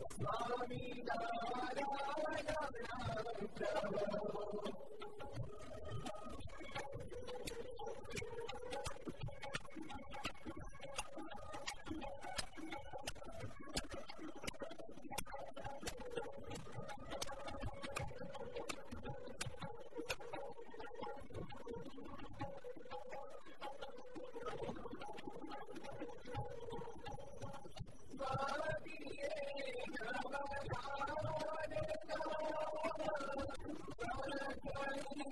Thank you.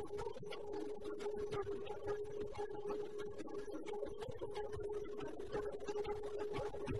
Thank you.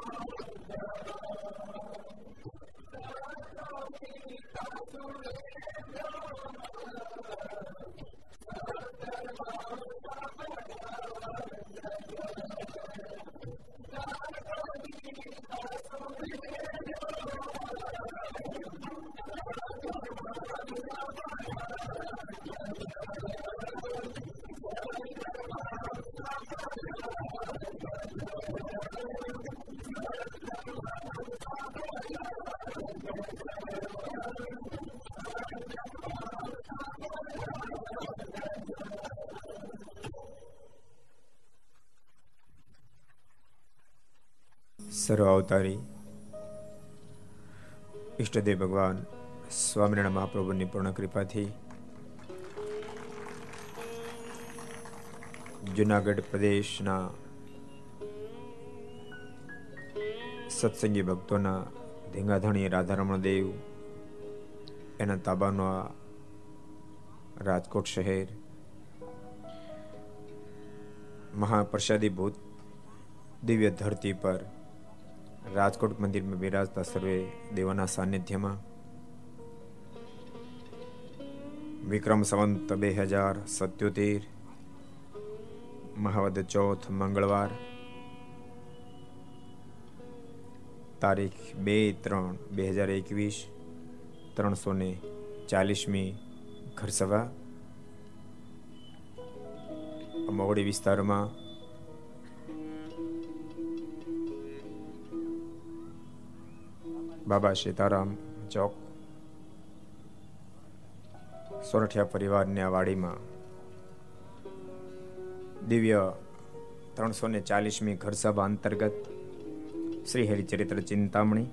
સર્વ અવતારી. ઈષ્ટદેવ ભગવાન, સ્વામિનારાયણ મહાપ્રભુની પૂર્ણ કૃપાથી જુનાગઢ પ્રદેશના સત્સંગી ભક્તોના ધીંગાધણી રાધારમણ દેવ, એના તાબાનો આ રાજકોટ શહેર, મહાપ્રસાદી ભૂત, દિવ્ય ધરતી પર રાજકોટ મંદિરમાં બિરાજતા સર્વે દેવાના સાનિધ્યમાં. વિક્રમ સંવંત બે હજાર સત્યોતેર. મહાવદ ચોથ મંગળવાર. તારીખ બે ત્રણ બે હજાર એકવીસ, ત્રણસો ને ચાલીસમી ઘરસભા. મોવડી વિસ્તારમાં બાબા સીતારામ ચોક. સોરઠિયા પરિવારની આ વાડીમાં દિવ્ય ત્રણસો ને ચાલીસમી ઘરસભા અંતર્ગત Shri Haricharitra Chintamani,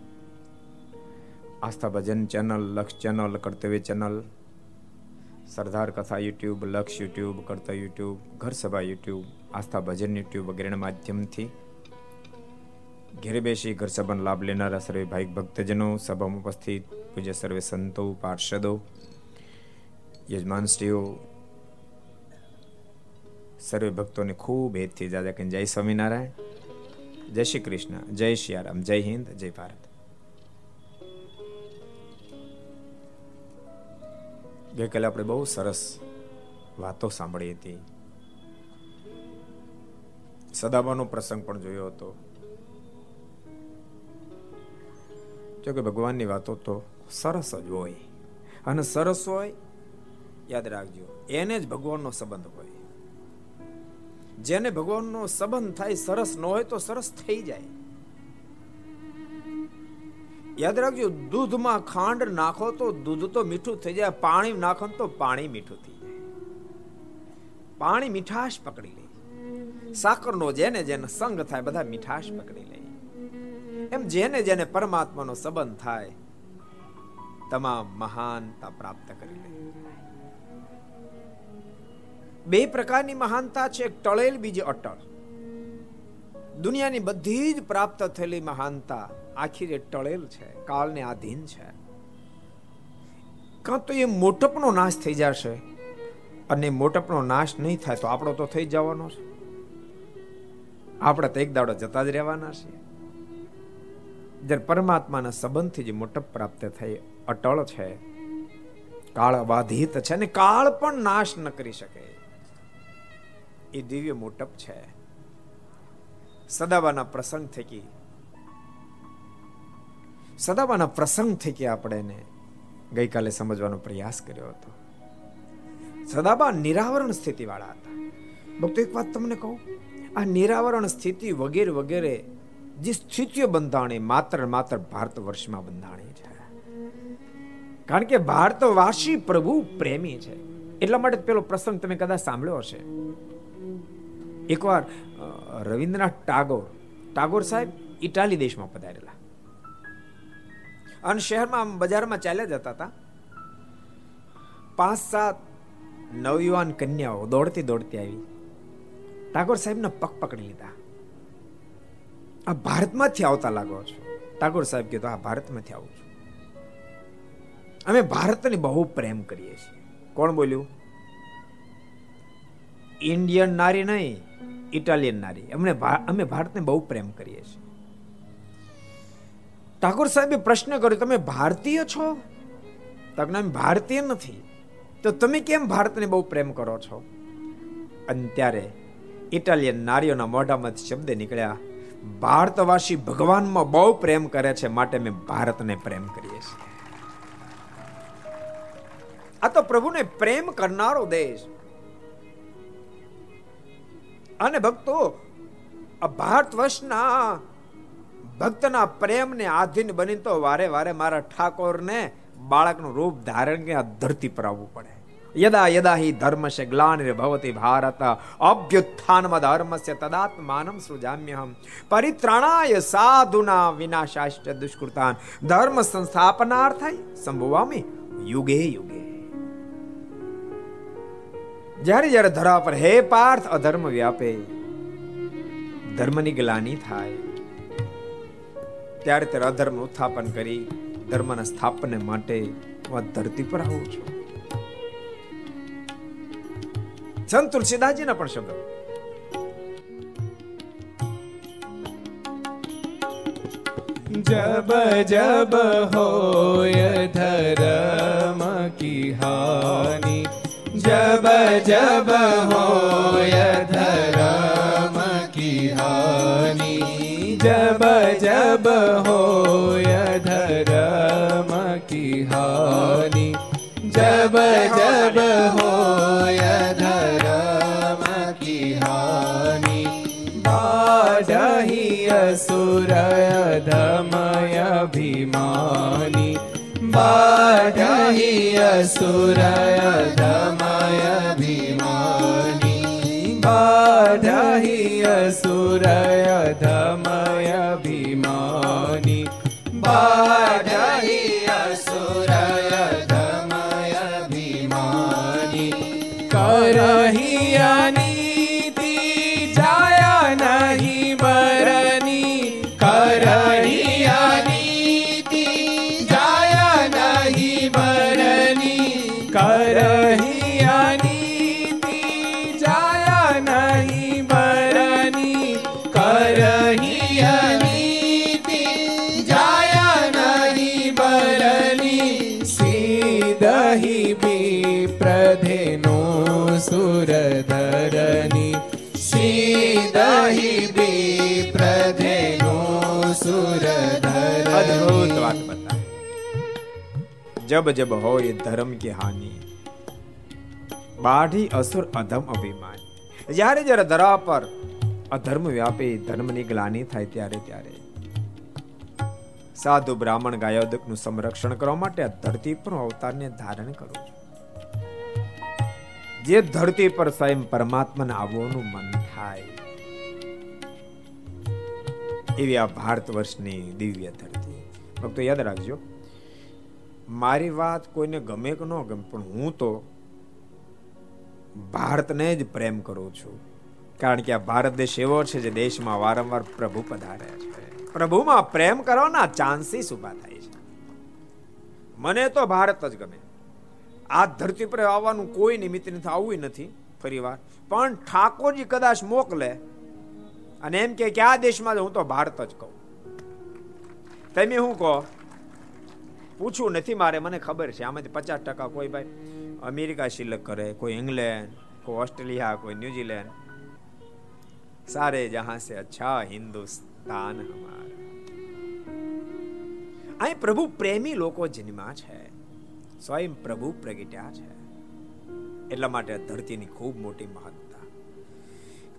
Aastha Bhajan channel, Laksh channel, Kartavya channel, Sardar Katha YouTube, Laksh YouTube કરતા યુટ્યુબ ઘર સભા યુટ્યુબ, આસ્થા ભજન યુટ્યુબ વગેરેના માધ્યમથી ઘેરે બેસી ઘર સભાનો લાભ લેનારા સર્વે ભાઈ ભક્તજનો, સભામાં ઉપસ્થિત પૂજ્ય સર્વે સંતો, પાર્ષદો યજમાનશ્રીઓ સર્વે ભક્તોને ખૂબ હેતથી જાજા કે જય સ્વામિનારાયણ, જય શ્રી કૃષ્ણ, જય શ્રી રામ જય હિન્દ, જય ભારત. ગઈકાલે આપણે બહુ સરસ વાતો સાંભળી હતી. સદાબાનો પ્રસંગ પણ જોયો હતો. જો કે ભગવાનની વાતો તો સરસ જ હોય. અને સરસ હોય, યાદ રાખજો, એને જ ભગવાનનો સંબંધ હોય. જેને ભગવાનનો સંબંધ થાય સરસ ન હોય તો સરસ થઈ જાય. યાદ રાખજો, દૂધમાં ખાંડ નાખો તો દૂધ તો મીઠું થઈ જાય, પાણી નાખો તો પાણી મીઠું થઈ જાય. પાણી મીઠાશ પકડી લે. સાકરનો જેને જેને સંગ થાય, બધા મીઠાશ પકડી લે. એમ જેને જેને પરમાત્માનો સંબંધ થાય, તમામ મહાનતા પ્રાપ્ત કરી લે. બે પ્રકારની મહાનતા છે, એક ટળેલ, બીજી અટળ. દુનિયાની બધી જ પ્રાપ્ત થયેલી મહાનતા આખી જે ટળેલ છે, કાળને આધીન છે. કાં તો એ મોટપનો નાશ થઈ જશે અને મોટપનો નાશ નહીં થાય તો આપણો તો થઈ જવાનો છે. આપણે તો એક દાડો જતા જ રહેવાના છીએ. જ્યારે પરમાત્માના સંબંધથી જે મોટપ પ્રાપ્ત થઈ, અટળ છે કાળ બાધિત છે અને કાળ પણ નાશ ન કરી શકે. એ દિવ્ય મોટપ છે. સદાબાના પ્રસંગ થકી સદાબાના પ્રસંગ થકી આપણે એને ગઈકાલે સમજવાનો પ્રયાસ કર્યો હતો. સદાબા નિરાવરણ સ્થિતિ વાળા હતા. ભક્તો, એક વાત તમને કહું? આ નિરાવરણ સ્થિતિ વગેરે વગેરે જે સ્થિતિઓ બંધાણી માત્ર માત્ર ભારત વર્ષમાં બંધાણી છે. કારણ કે ભારત વાસી પ્રભુ પ્રેમી છે. એટલા માટે પેલો પ્રસંગ તમે કદાચ સાંભળ્યો હશે. એકવાર રવિન્દ્રનાથ ટાગોર ટાગોર સાહેબ ઇટાલી દેશમાં પધારેલા. અને શહેરમાં બજારમાં ચાલ્યા જતા હતા. પાંચ સાત નવયુવાન કન્યાઓ દોડતી દોડતી આવી. ટાગોર સાહેબના પગ પકડી લીધા. આ ભારતમાંથી આવતા લાગો છો. ટાગોર સાહેબ કીધું આ ભારતમાંથી આવું છું. અમે ભારતને બહુ પ્રેમ કરીએ છીએ. કોણ બોલ્યું? ઇન્ડિયન નારી નહીં, ઇટાલિયન નારી. અમને અમે ભારતને બહુ પ્રેમ કરીએ છીએ. ઠાકોર સાહેબે પ્રશ્ન કર્યો, તમે ભારતીય છો? તક અમે ભારતીય નથી. તો તમે કેમ ભારતને બહુ પ્રેમ કરો છો? અને ત્યારે ઇટાલિયન નારીઓના મોઢામાંથી શબ્દ નીકળ્યા ભારતવાસી ભગવાનમાં બહુ પ્રેમ કરે છે, માટે અમે ભારતને પ્રેમ કરીએ છીએ. આ તો પ્રભુને પ્રેમ કરનારો દેશ. અને ભક્તો ભારત વર્ષના ભક્તના પ્રેમને આધીન બની તો વારે વારે મારા ઠાકોરને બાળકનું રૂપ ધારણ કે આ ધરતી પર આવવું પડે. યદા યદા હિ ધર્મશે ગ્લાનિર ભવતી ભારત અભ્યુત્થાનમાં ધર્મસ્ય તદાત્માનમ સૃજામ્યહમ પરિત્રાણાય સાધુના વિનાશાશ્ચ દુષ્કૃતાન ધર્મ સંસ્થાપનાર્થાય સંભવામી યુગે યુગે જ્યારે જ્યારે ધરા પર હે પાર્થ અધર્મ વ્યાપે, ધર્મની ગ્લાની થાય. ત્યારે ત્યારે અધર્મ ઉત્થાપન કરી ધર્મના સ્થાપન માટે હું ધરતી પર આવું છું. સંત તુલસીદાસજીના પણ શબ્દ જબ જબ હોય ધરમ કી હાની, જબ જબ હોય ધરમ કી હાની, જબ જબ હોય बाढ़ही असुर धमय अभिमानी बाढ़ही असुर धमय अभिमानी बाढ़ही असुर धमय अभिमानी बाढ़ही જબ જબ હોય ધર્મ કે હાનિ. બાઢી અસુર અધમ અભિમાન. જ્યારે જ્યારે ધરા પર અધર્મ વ્યાપે, ધર્મની ગ્લાની થાય ત્યારે ત્યારે. સાધુ બ્રાહ્મણ ગાયોદકનું સંરક્ષણ કરવા માટે ધરતી પર અવતારને ધારણ કરું જે ધરતી પર સ્વયં પરમાત્માને આવવાનું મન થાય. એવી આ ભારત વર્ષની દિવ્ય ધરતી. ભક્તો યાદ રાખજો. મારી વાત કોઈને ગમે કે ન ગમે, પણ હું તો ભારતને જ પ્રેમ કરું છું. કારણ કે આ ભારત દેશ એવો છે જે દેશમાં વારંવાર પ્રભુ પધારે છે. પ્રભુમાં પ્રેમ કરવાના ચાન્સીસ ઊભા થાય છે. મને તો ભારત જ ગમે. આ ધરતી પર આવવાનું કોઈ નિમિત્ત નથી, આવવું નથી ફરીવાર. પણ ઠાકોરજી કદાચ મોકલે અને એમ કે આ દેશમાં હું તો ભારત જ કહું. તમે શું કહો? પૂછવું નથી મારે, મને ખબર છે. આમાંથી પચાસ ટકા કોઈ ભાઈ અમેરિકા સિલેક્ટ કરે, કોઈ ઇંગ્લેન્ડ, કોઈ ઓસ્ટ્રેલિયા, કોઈ ન્યુઝીલેન્ડ. સારે જહાં સે અચ્છા હિન્દુસ્તાન હમારા. અહીં પ્રભુ પ્રેમી લોકો જન્મા છે. સ્વયં પ્રભુ પ્રગટ્યા છે. એટલા માટે ધરતીની ખૂબ મોટી મહત્તા.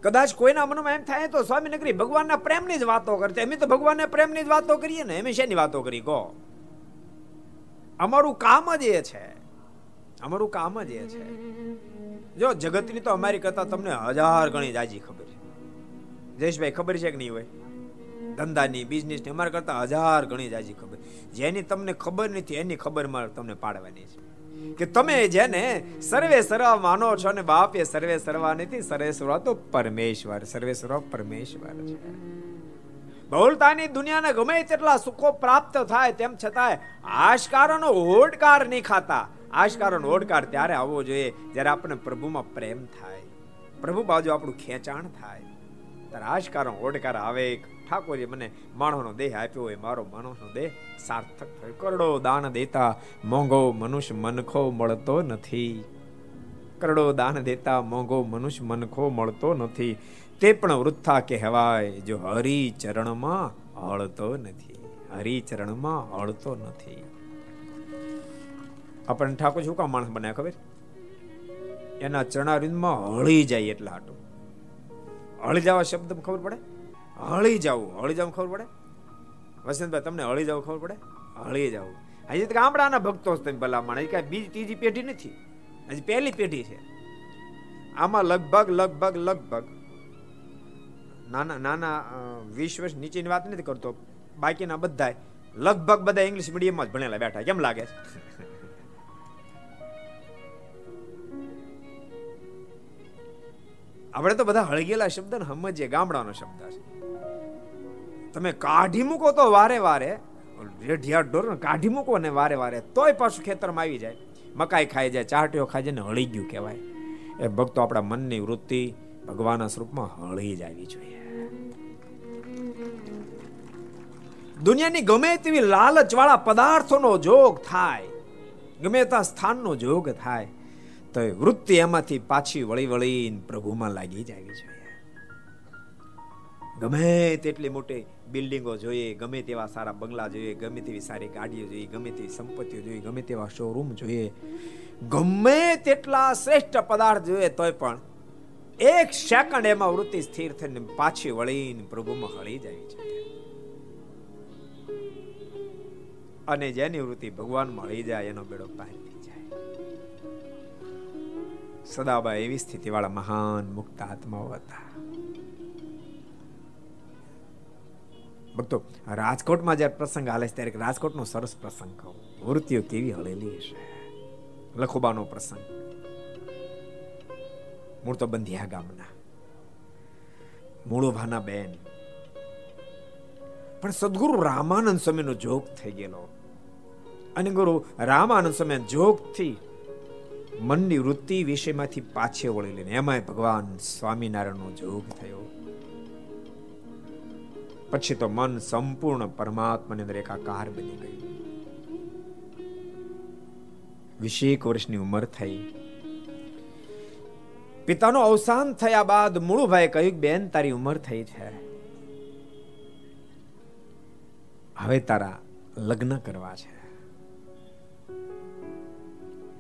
કદાચ કોઈના મનમાં એમ થાય તો સ્વામી નગરી ભગવાનના પ્રેમની જ વાતો કરશે. અમે તો ભગવાનના પ્રેમની જ વાતો કરીએ ને. અમે શેની વાતો કરી? કહો. અમારું કામ જ એ છે. અમારું કામ જ એ છે. જો, જગતની તો અમારી કરતા તમને હજાર ગણી જાજી ખબર છે. જયેશભાઈ, ખબર છે કે નહીં હોય? ધંધાની, બિઝનેસની, અમારા કરતા હજાર ગણી જાજી ખબર. જેની તમને ખબર નથી, એની ખબર મારે તમને પાડવાની છે. કે તમે જેને સર્વે સર્વા માનો છો અને બાપ એ સર્વે સર્વા નથી, સર્વે સર્વા તો પરમેશ્વર, સર્વે સર્વા પરમેશ્વર છે. બહુલતાની દુનિયાને ગમે તેટલા સુખો પ્રાપ્ત થાય, તેમ છતાંય આશકારોનો હોડકાર નહીં ખાતા. આશકારોનો હોડકાર ત્યારે આવવો જોઈએ જ્યારે આપણને પ્રભુમાં પ્રેમ થાય. પ્રભુ બાજુ આપણું ખેંચાણ થાય. ત્યારે આશકારો હોડકાર આવે. ઠાકોરજી મને માણસનો દેહ આપ્યો હોય, મારો માણસનો દેહ સાર્થક થયો. કરોડો દાન દેતા મોંઘો મનુષ્ય મનખો મળતો નથી. કરોડો દાન દેતા મોંઘો મનુષ્ય મનખો મળતો નથી. તે પણ વૃથા કહેવાય, જો હરિચરણમાં હળતો નથી. હરિચરણમાં હળતો નથી. આપણને ઠાકોર શું કામ માણસ બન્યા ખબર? એના ચરણારિંદમાં હળી જાય એટલા હાટું. હળી જવા શબ્દ ખબર પડે? હળી જવું હળી જવું ખબર પડે? વસંતભાઈ, તમને હળી જવું ખબર પડે? હળી જવું. હજી ગામડાના ભક્તો તમે ભલા માણે કઈ બીજી, ત્રીજી પેઢી નથી. હજી પહેલી પેઢી છે. આમાં લગભગ લગભગ લગભગ નાના નાના વીસ વર્ષ નીચેની વાત નથી કરતો. બાકીના બધા લગભગ બધા ઇંગ્લિશ મીડિયમમાં જ ભણેલા બેઠા. કેમ લાગે? છે આપણે તો બધા હળગેલા શબ્દ ને સમજીએ, ગામડાનો શબ્દ છે. તમે કાઢી મૂકો તો વારે વારે, રેઢિયા ઢોર કાઢી મૂકો ને વારે વારે, તોય પાછું ખેતરમાં આવી જાય. મકાઈ ખાઈ જાય ચાટીઓ ખાઈ જાય ને હળી ગયું કહેવાય. એ ભક્તો આપણા મનની વૃત્તિ ભગવાનના સ્વરૂપમાં હળી જ આવી જોઈએ. દુનિયાની ગમે તેવી લાલચવાળા પદાર્થોનો જોગ થાય, ગમે ત્યાં સ્થાનનો જોગ થાય, તો એ વૃત્તિ એમાંથી પાછી વળી વળીને પ્રભુમાં લાગી જવી જોઈએ ગમે તેટલી મોટી બિલ્ડિંગો જોઈએ, ગમે તેવા સારા બંગલા જોઈએ, ગમે તેવી સારી ગાડીઓ જોઈએ, ગમે તેવી સંપત્તિઓ જોઈએ, ગમે તેવા શોરૂમ જોઈએ, ગમે તેટલા શ્રેષ્ઠ પદાર્થ જોઈએ, તોય પણ એક સેકન્ડ એમાં વૃત્તિ સ્થિર થઈને પાછી વળીને પ્રભુમાં હળી જાય છે. અને જેની વૃત્તિ ભગવાન મળી જાય એનો બેડો પાર જાય. સદાબા એવી સ્થિતિ વાળા મહાન મુક્ત આત્માઓ હતા. ભક્તો, રાજકોટમાં જયારે પ્રસંગ હાલે છે ત્યારે રાજકોટનો સરસ પ્રસંગ કહું. વૃત્તિઓ કેવી હળેલી હશે. લખોબાનો પ્રસંગ. મૂળ તો બંધિયા ગામના. મૂળોભાના બેન. પણ સદગુરુ રામાનંદ સ્વામીનો જોગ થઈ ગયેલો અને ગુરુ રામાનંદ સમય જોગથી મનની વૃત્તિ વિષયમાંથી પાછે વળી લઈને એમાંય ભગવાન સ્વામિનારાયણનો જોગ થયો. પછી તો મન સંપૂર્ણ પરમાત્માની અંદર એકાકાર બની ગયું. વીસેક વર્ષની ઉંમર થઈ. પિતાનું અવસાન થયા બાદ મૂળભાઈ કહ્યું બેન, તારી ઉંમર થઈ છે. હવે તારા લગ્ન કરવા છે.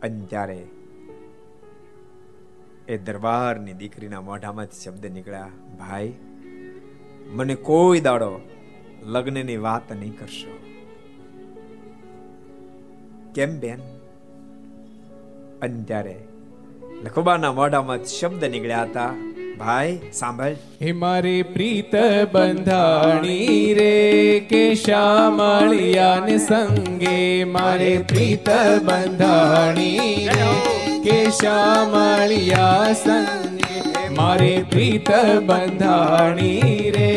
અને એ દરબારની દીકરીના મોઢામાંથી શબ્દ નીકળ્યા, ભાઈ, મને કોઈ દાડો લગ્નની વાત નહીં કરશો. કેમ બેન? અને ત્યારે લખોબાના મોઢામાં શબ્દ નીકળ્યા હતા ભાઈ સાંભળ. હે મારી પ્રીત બંધાણી રે કે શ્યામળિયાને સંગે? મારે પ્રીત બંધાણી રે કે શ્યામળિયા સંગે? મારે પ્રીત બંધાણી રે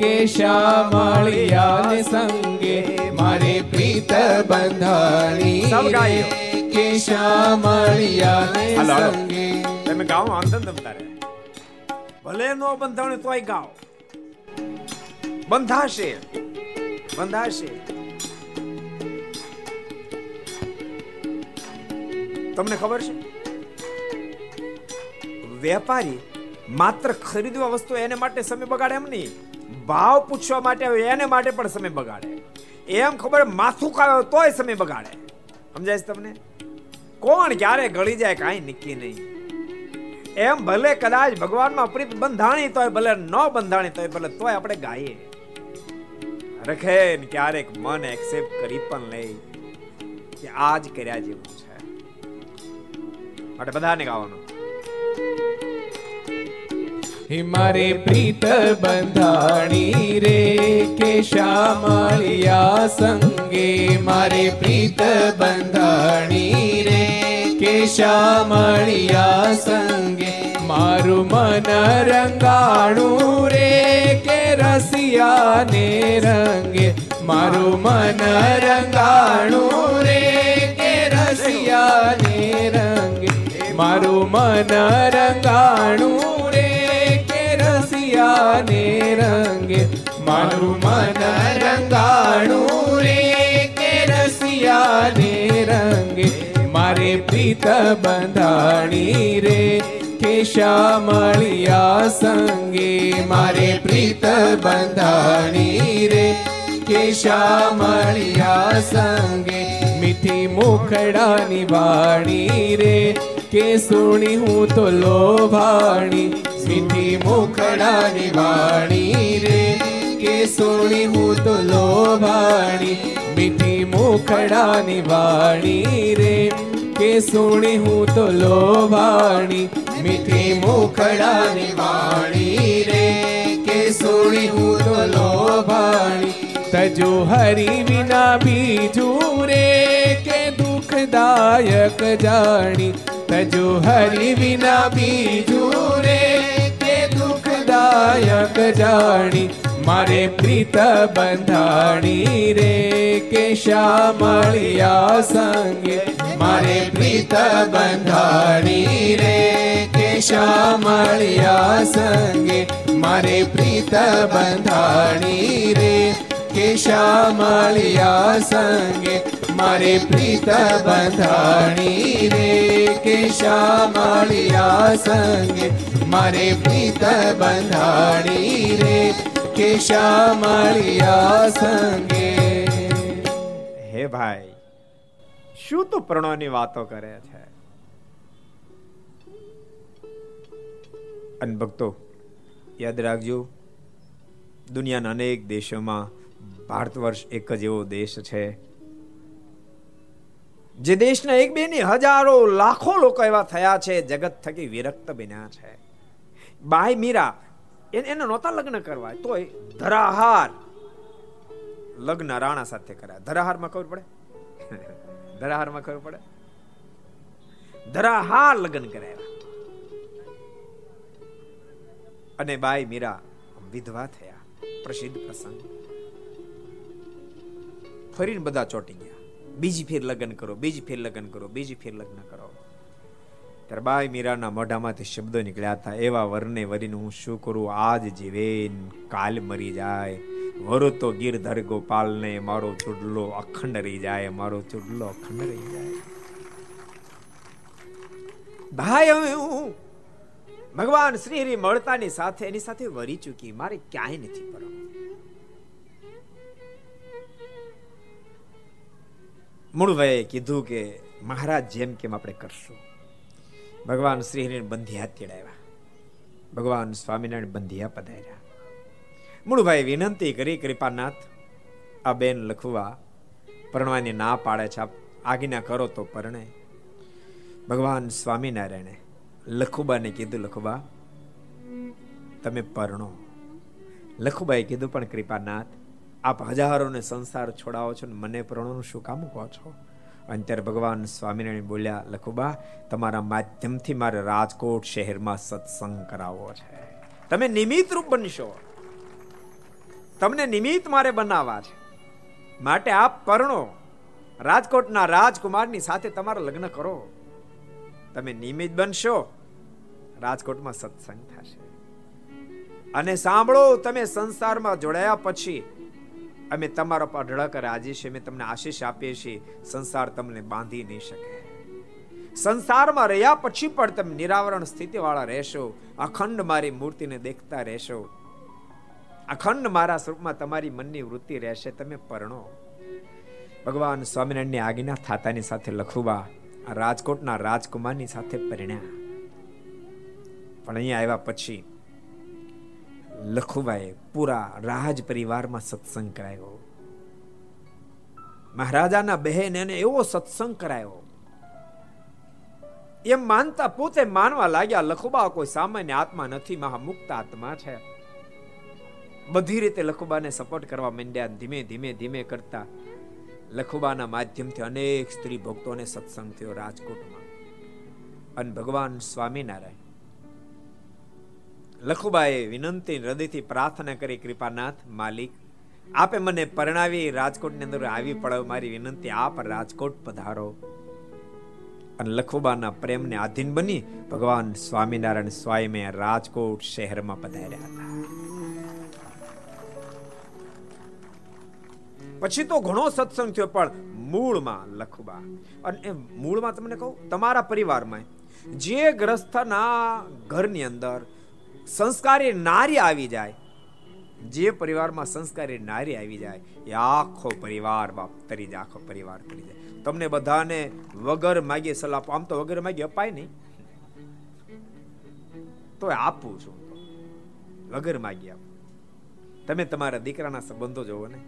કે શ્યામળિયાને સંગે? મારે પ્રીત બંધાણી કે શ્યામળિયાને સંગે? તમે ગાઓ આનંદ તમારે ભલે નો બંધાણ તોય ગાઓ બંધાશે. બંધાશે. તમને ખબર છે? વેપારી માત્ર ખરીદવા વસ્તુ એને માટે સમય બગાડે એમ નહીં. ભાવ પૂછવા માટે એને માટે પણ સમય બગાડે. એમ ખબર માથું ખાયો તોય સમય બગાડે. સમજાય છે તમને? કોણ ક્યારે ગળી જાય કાંઈ નક્કી નહીં. એમ ભલે કદાચ ભગવાનમાં પ્રીત બંધાણી તોય, ભલે ન બંધાણી તોય, ભલે તોય આપણે ગાઈએ. રખે ક્યારેક મન એક્સેપ્ટ કરી પણ લે કે આજ કર્યા જેવું છે. માટે બધાને ગાવાનું. મારે પ્રીત બંધાણી રે કે શ્યામળિયા સંગે મારે પ્રીત બંધાણી રે કે શ્યામળિયા સંગે મારું મન રંગાણું રે કે રસિયાને રંગે મારું મન રંગાણું રે કે રસિયાને રંગે મારું મન રંગાણું રે કે રસિયાને રંગે મારું મન રંગાણું રે કે રસિયાને રંગે મારે પ્રીત બંધાણી રે કે શ્યામળિયા સંગે મારે પ્રીત બંધાણી રે કે શ્યામળિયા સંગે મીઠી મુખડાની વાણી રે કે સુણી હું તો લોભાણી, મીઠી મુખડાની વાણી રે કે સુણી હું તો લોભાણી, મીઠી મુખડાની વાણી રે કે સુણી હું તો લોભાણી, મીઠી મુખડાની વાણી રે. કે સુણી હું તો લોભાણી તજો હરી વિના બીજું રે. કે દુઃખદાયક જાણી તજો હરી વિના બીજું રે. કે દુઃખદાયક જાણી મારે પ્રીત બંધાણી રે કે શ્યામળિયા સંગે મારે પ્રીત બંધાણી રે કે શ્યામળિયા સંગે મારે પ્રીત બંધાણી રે કે શ્યામળિયા સંગે મારે પ્રીત બંધાણી રે કે શ્યામળિયા સંગે કે શ્યામળિયા સંગે હે ભાઈ, શું તું પ્રણવની વાતો કરે છે? અને ભક્તો, યાદ રાખજો, દુનિયાના અનેક દેશોમાં ભારત વર્ષ એક જ એવો દેશ છે, જે દેશના એક બે ની હજારો, લાખો લોકો એવા થયા છે, જગત થકી વિરક્ત બન્યા છે. બાય મીરા એને નહોતા લગ્ન કરવા. તોય ધરાહાર. લગ્ન રાણા સાથે કર્યા. ધરાહારમાં ખબર પડે? ધરાહારમાં ખબર પડે? ધરાહાર લગ્ન કરાયા. અને બાઈ મીરા વિધવા થયા. પ્રસિદ્ધ પ્રસંગ. ફરીને બધા ચોટી ગયા. બીજી ફેર લગ્ન કરો, બીજી ફેર લગ્ન કરો, બીજી ફેર લગ્ન કરો. ત્યારે બાઈ મીરાના મોઢામાંથી શબ્દો નીકળ્યા હતા. એવા વરને વરીને હું શું કરું? આજ જીવેન કાલ મરી જાય. વરુ તો ગીરધર ગોપાલને મારો ચૂડલો અખંડ રહી જાય. મારો ચૂડલો અખંડ રહી જાય. ભાઈ, હવે હું ભગવાન શ્રી હરિ મળતાની સાથે એની સાથે વરી ચૂકી. મારે ક્યાંય નથી પરમ મૂળ કીધું કે મહારાજ જેમ કેમ આપણે કરશું? ભગવાન શ્રી હરિને બંધિયા તેડાવ્યા ભગવાન સ્વામિનારાયણ બંધિયા પધાર્યા મૂળભાઈ વિનંતી કરી, કૃપાનાથ, આ બેન લખવા પરણવાની ના પાડે છે. આજ્ઞા કરો તો પરણે. ભગવાન સ્વામિનારાયણે લખુબાને કીધું, લખુબા, તમે પરણો. લખુબાએ કીધું, પણ કૃપાનાથ, આપ હજારોને સંસાર છોડાવો છો ને મને પરણોનું શું કામ કહો છો? અને ત્યારે ભગવાન સ્વામિનારાયણ બોલ્યા, લખુબા, તમારા માધ્યમથી મારે રાજકોટ શહેરમાં સત્સંગ કરાવવો છે. તમે નિમિત્ત રૂપ બનશો. તમને નિમિત્ત મારે બનાવવા છે. માટે આપ પરણો. રાજકોટના રાજકુમારની સાથે તમારા લગ્ન કરો. તમે નિમિત્ત બનશો. રાજકોટમાં સત્સંગ થશે. અને સાંભળો, તમે સંસારમાં જોડાયા પછી અમે તમારા પર અઢળક રાજી છે, અમે તમને આશીષ આપીએ છીએ. સંસાર તમને બાંધી નહીં શકે. સંસારમાં રહ્યા પછી પણ તમે નિરાવરણ સ્થિતિવાળા રહેશો. અખંડ મારી મૂર્તિને દેખતા રહેશો. અખંડ મારા સ્વરૂપમાં તમારી મનની વૃત્તિ રહેશે, તમે પરણો. ભગવાન સ્વામિનારાયણની આજ્ઞા થાતાની સાથે લખુબા રાજકોટના રાજકુમારની સાથે પરિણ્યા. પણ અહીંયા આવ્યા પછી લખુબાએ પૂરા રાજ પરિવારમાં સત્સંગ કરાયો મહારાજાના બહેન એને એવો સત્સંગ કરાયો એમ માનતા પોતે માનવા લાગ્યા, લખુબા કોઈ સામાન્ય આત્મા નથી, મહામુક્ત આત્મા છે. બધી રીતે લખુબાને સપોર્ટ કરવા માંડ્યા, ધીમે ધીમે ધીમે કરતા લખુબાના માધ્યમથી અનેક સ્ત્રી ભક્તોને સત્સંગ થયો રાજકોટમાં. અને ભગવાન સ્વામિનારાયણ લખુબાએ વિનંતી હૃદયથી પ્રાર્થના કરી, કૃપાનાથ, માલિક, આપે મને પરણાવી રાજકોટની અંદર આવી પડે મારી વિનંતી, આપ રાજકોટ પધારો. અને લખુબાના પ્રેમને આધીન બની ભગવાન સ્વામિનારાયણ સ્વામી રાજકોટ શહેરમાં પધાર્યા હતા. પછી તો ઘણો સત્સંગ થયો, પણ મૂળમાં લખુબા. અને એ મૂળમાં તમને કહું, તમારા પરિવારમાં જે ગ્રસ્થના ઘરની અંદર સંસ્કારી નારી આવી જાય. જે પરિવારમાં સંસ્કારી નારી આવી જાય, એ આખો પરિવાર બાપ તરી જાય, આખો પરિવાર તરી જાય. તમને બધાને વગર માગીએ સલાહ આમ તો વગર માગી અપાય નહીં. તો આપું છું વગર માગી આપું. તમે તમારા દીકરાના સંબંધો જોવો ને.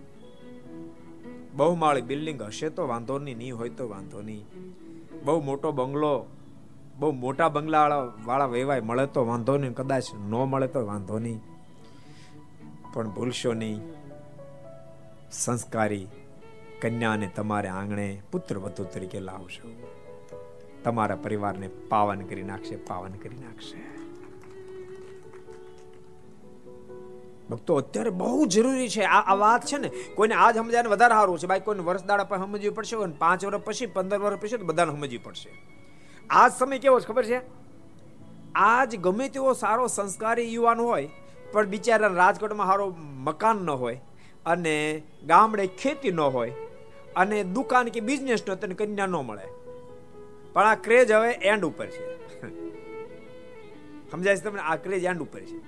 બહુમાળી બિલ્ડિંગ હશે તો વાંધો નહીં નહીં હોય તો વાંધો નહીં. બહુ મોટો બંગલો બહુ મોટા બંગલા વાળા વેવાય મળે તો વાંધો નહીં, કદાચ ન મળે તો વાંધો નહીં. પણ ભૂલશો નહીં. સંસ્કારી કન્યાને તમારે આંગણે પુત્ર વધુ તરીકે લાવશો. તમારા પરિવારને પાવન કરી નાખશે, પાવન કરી નાખશે. ભક્તો, અત્યારે બહુ જરૂરી છે. આ વાત છે ને, કોઈને આજ સમજાય વધારે સારું છે. ભાઈ કોઈને વર્ષ દાડા પર સમજવી પડશે પાંચ વર્ષ પછી, પંદર વર્ષ પછી બધાને સમજવી પડશે. આ સમય કેવો છે ખબર છે? આજ ગમે તેવો સારો સંસ્કારી યુવાન હોય, પણ બિચારા રાજકોટમાં સારો મકાન ન હોય, અને ગામડે ખેતી ન હોય, અને દુકાન કે બિઝનેસ નો તને કન્યા ન મળે. પણ આ ક્રેજ હવે એન્ડ ઉપર છે. સમજાય છે તમને? આ ક્રેજ એન્ડ ઉપર છે.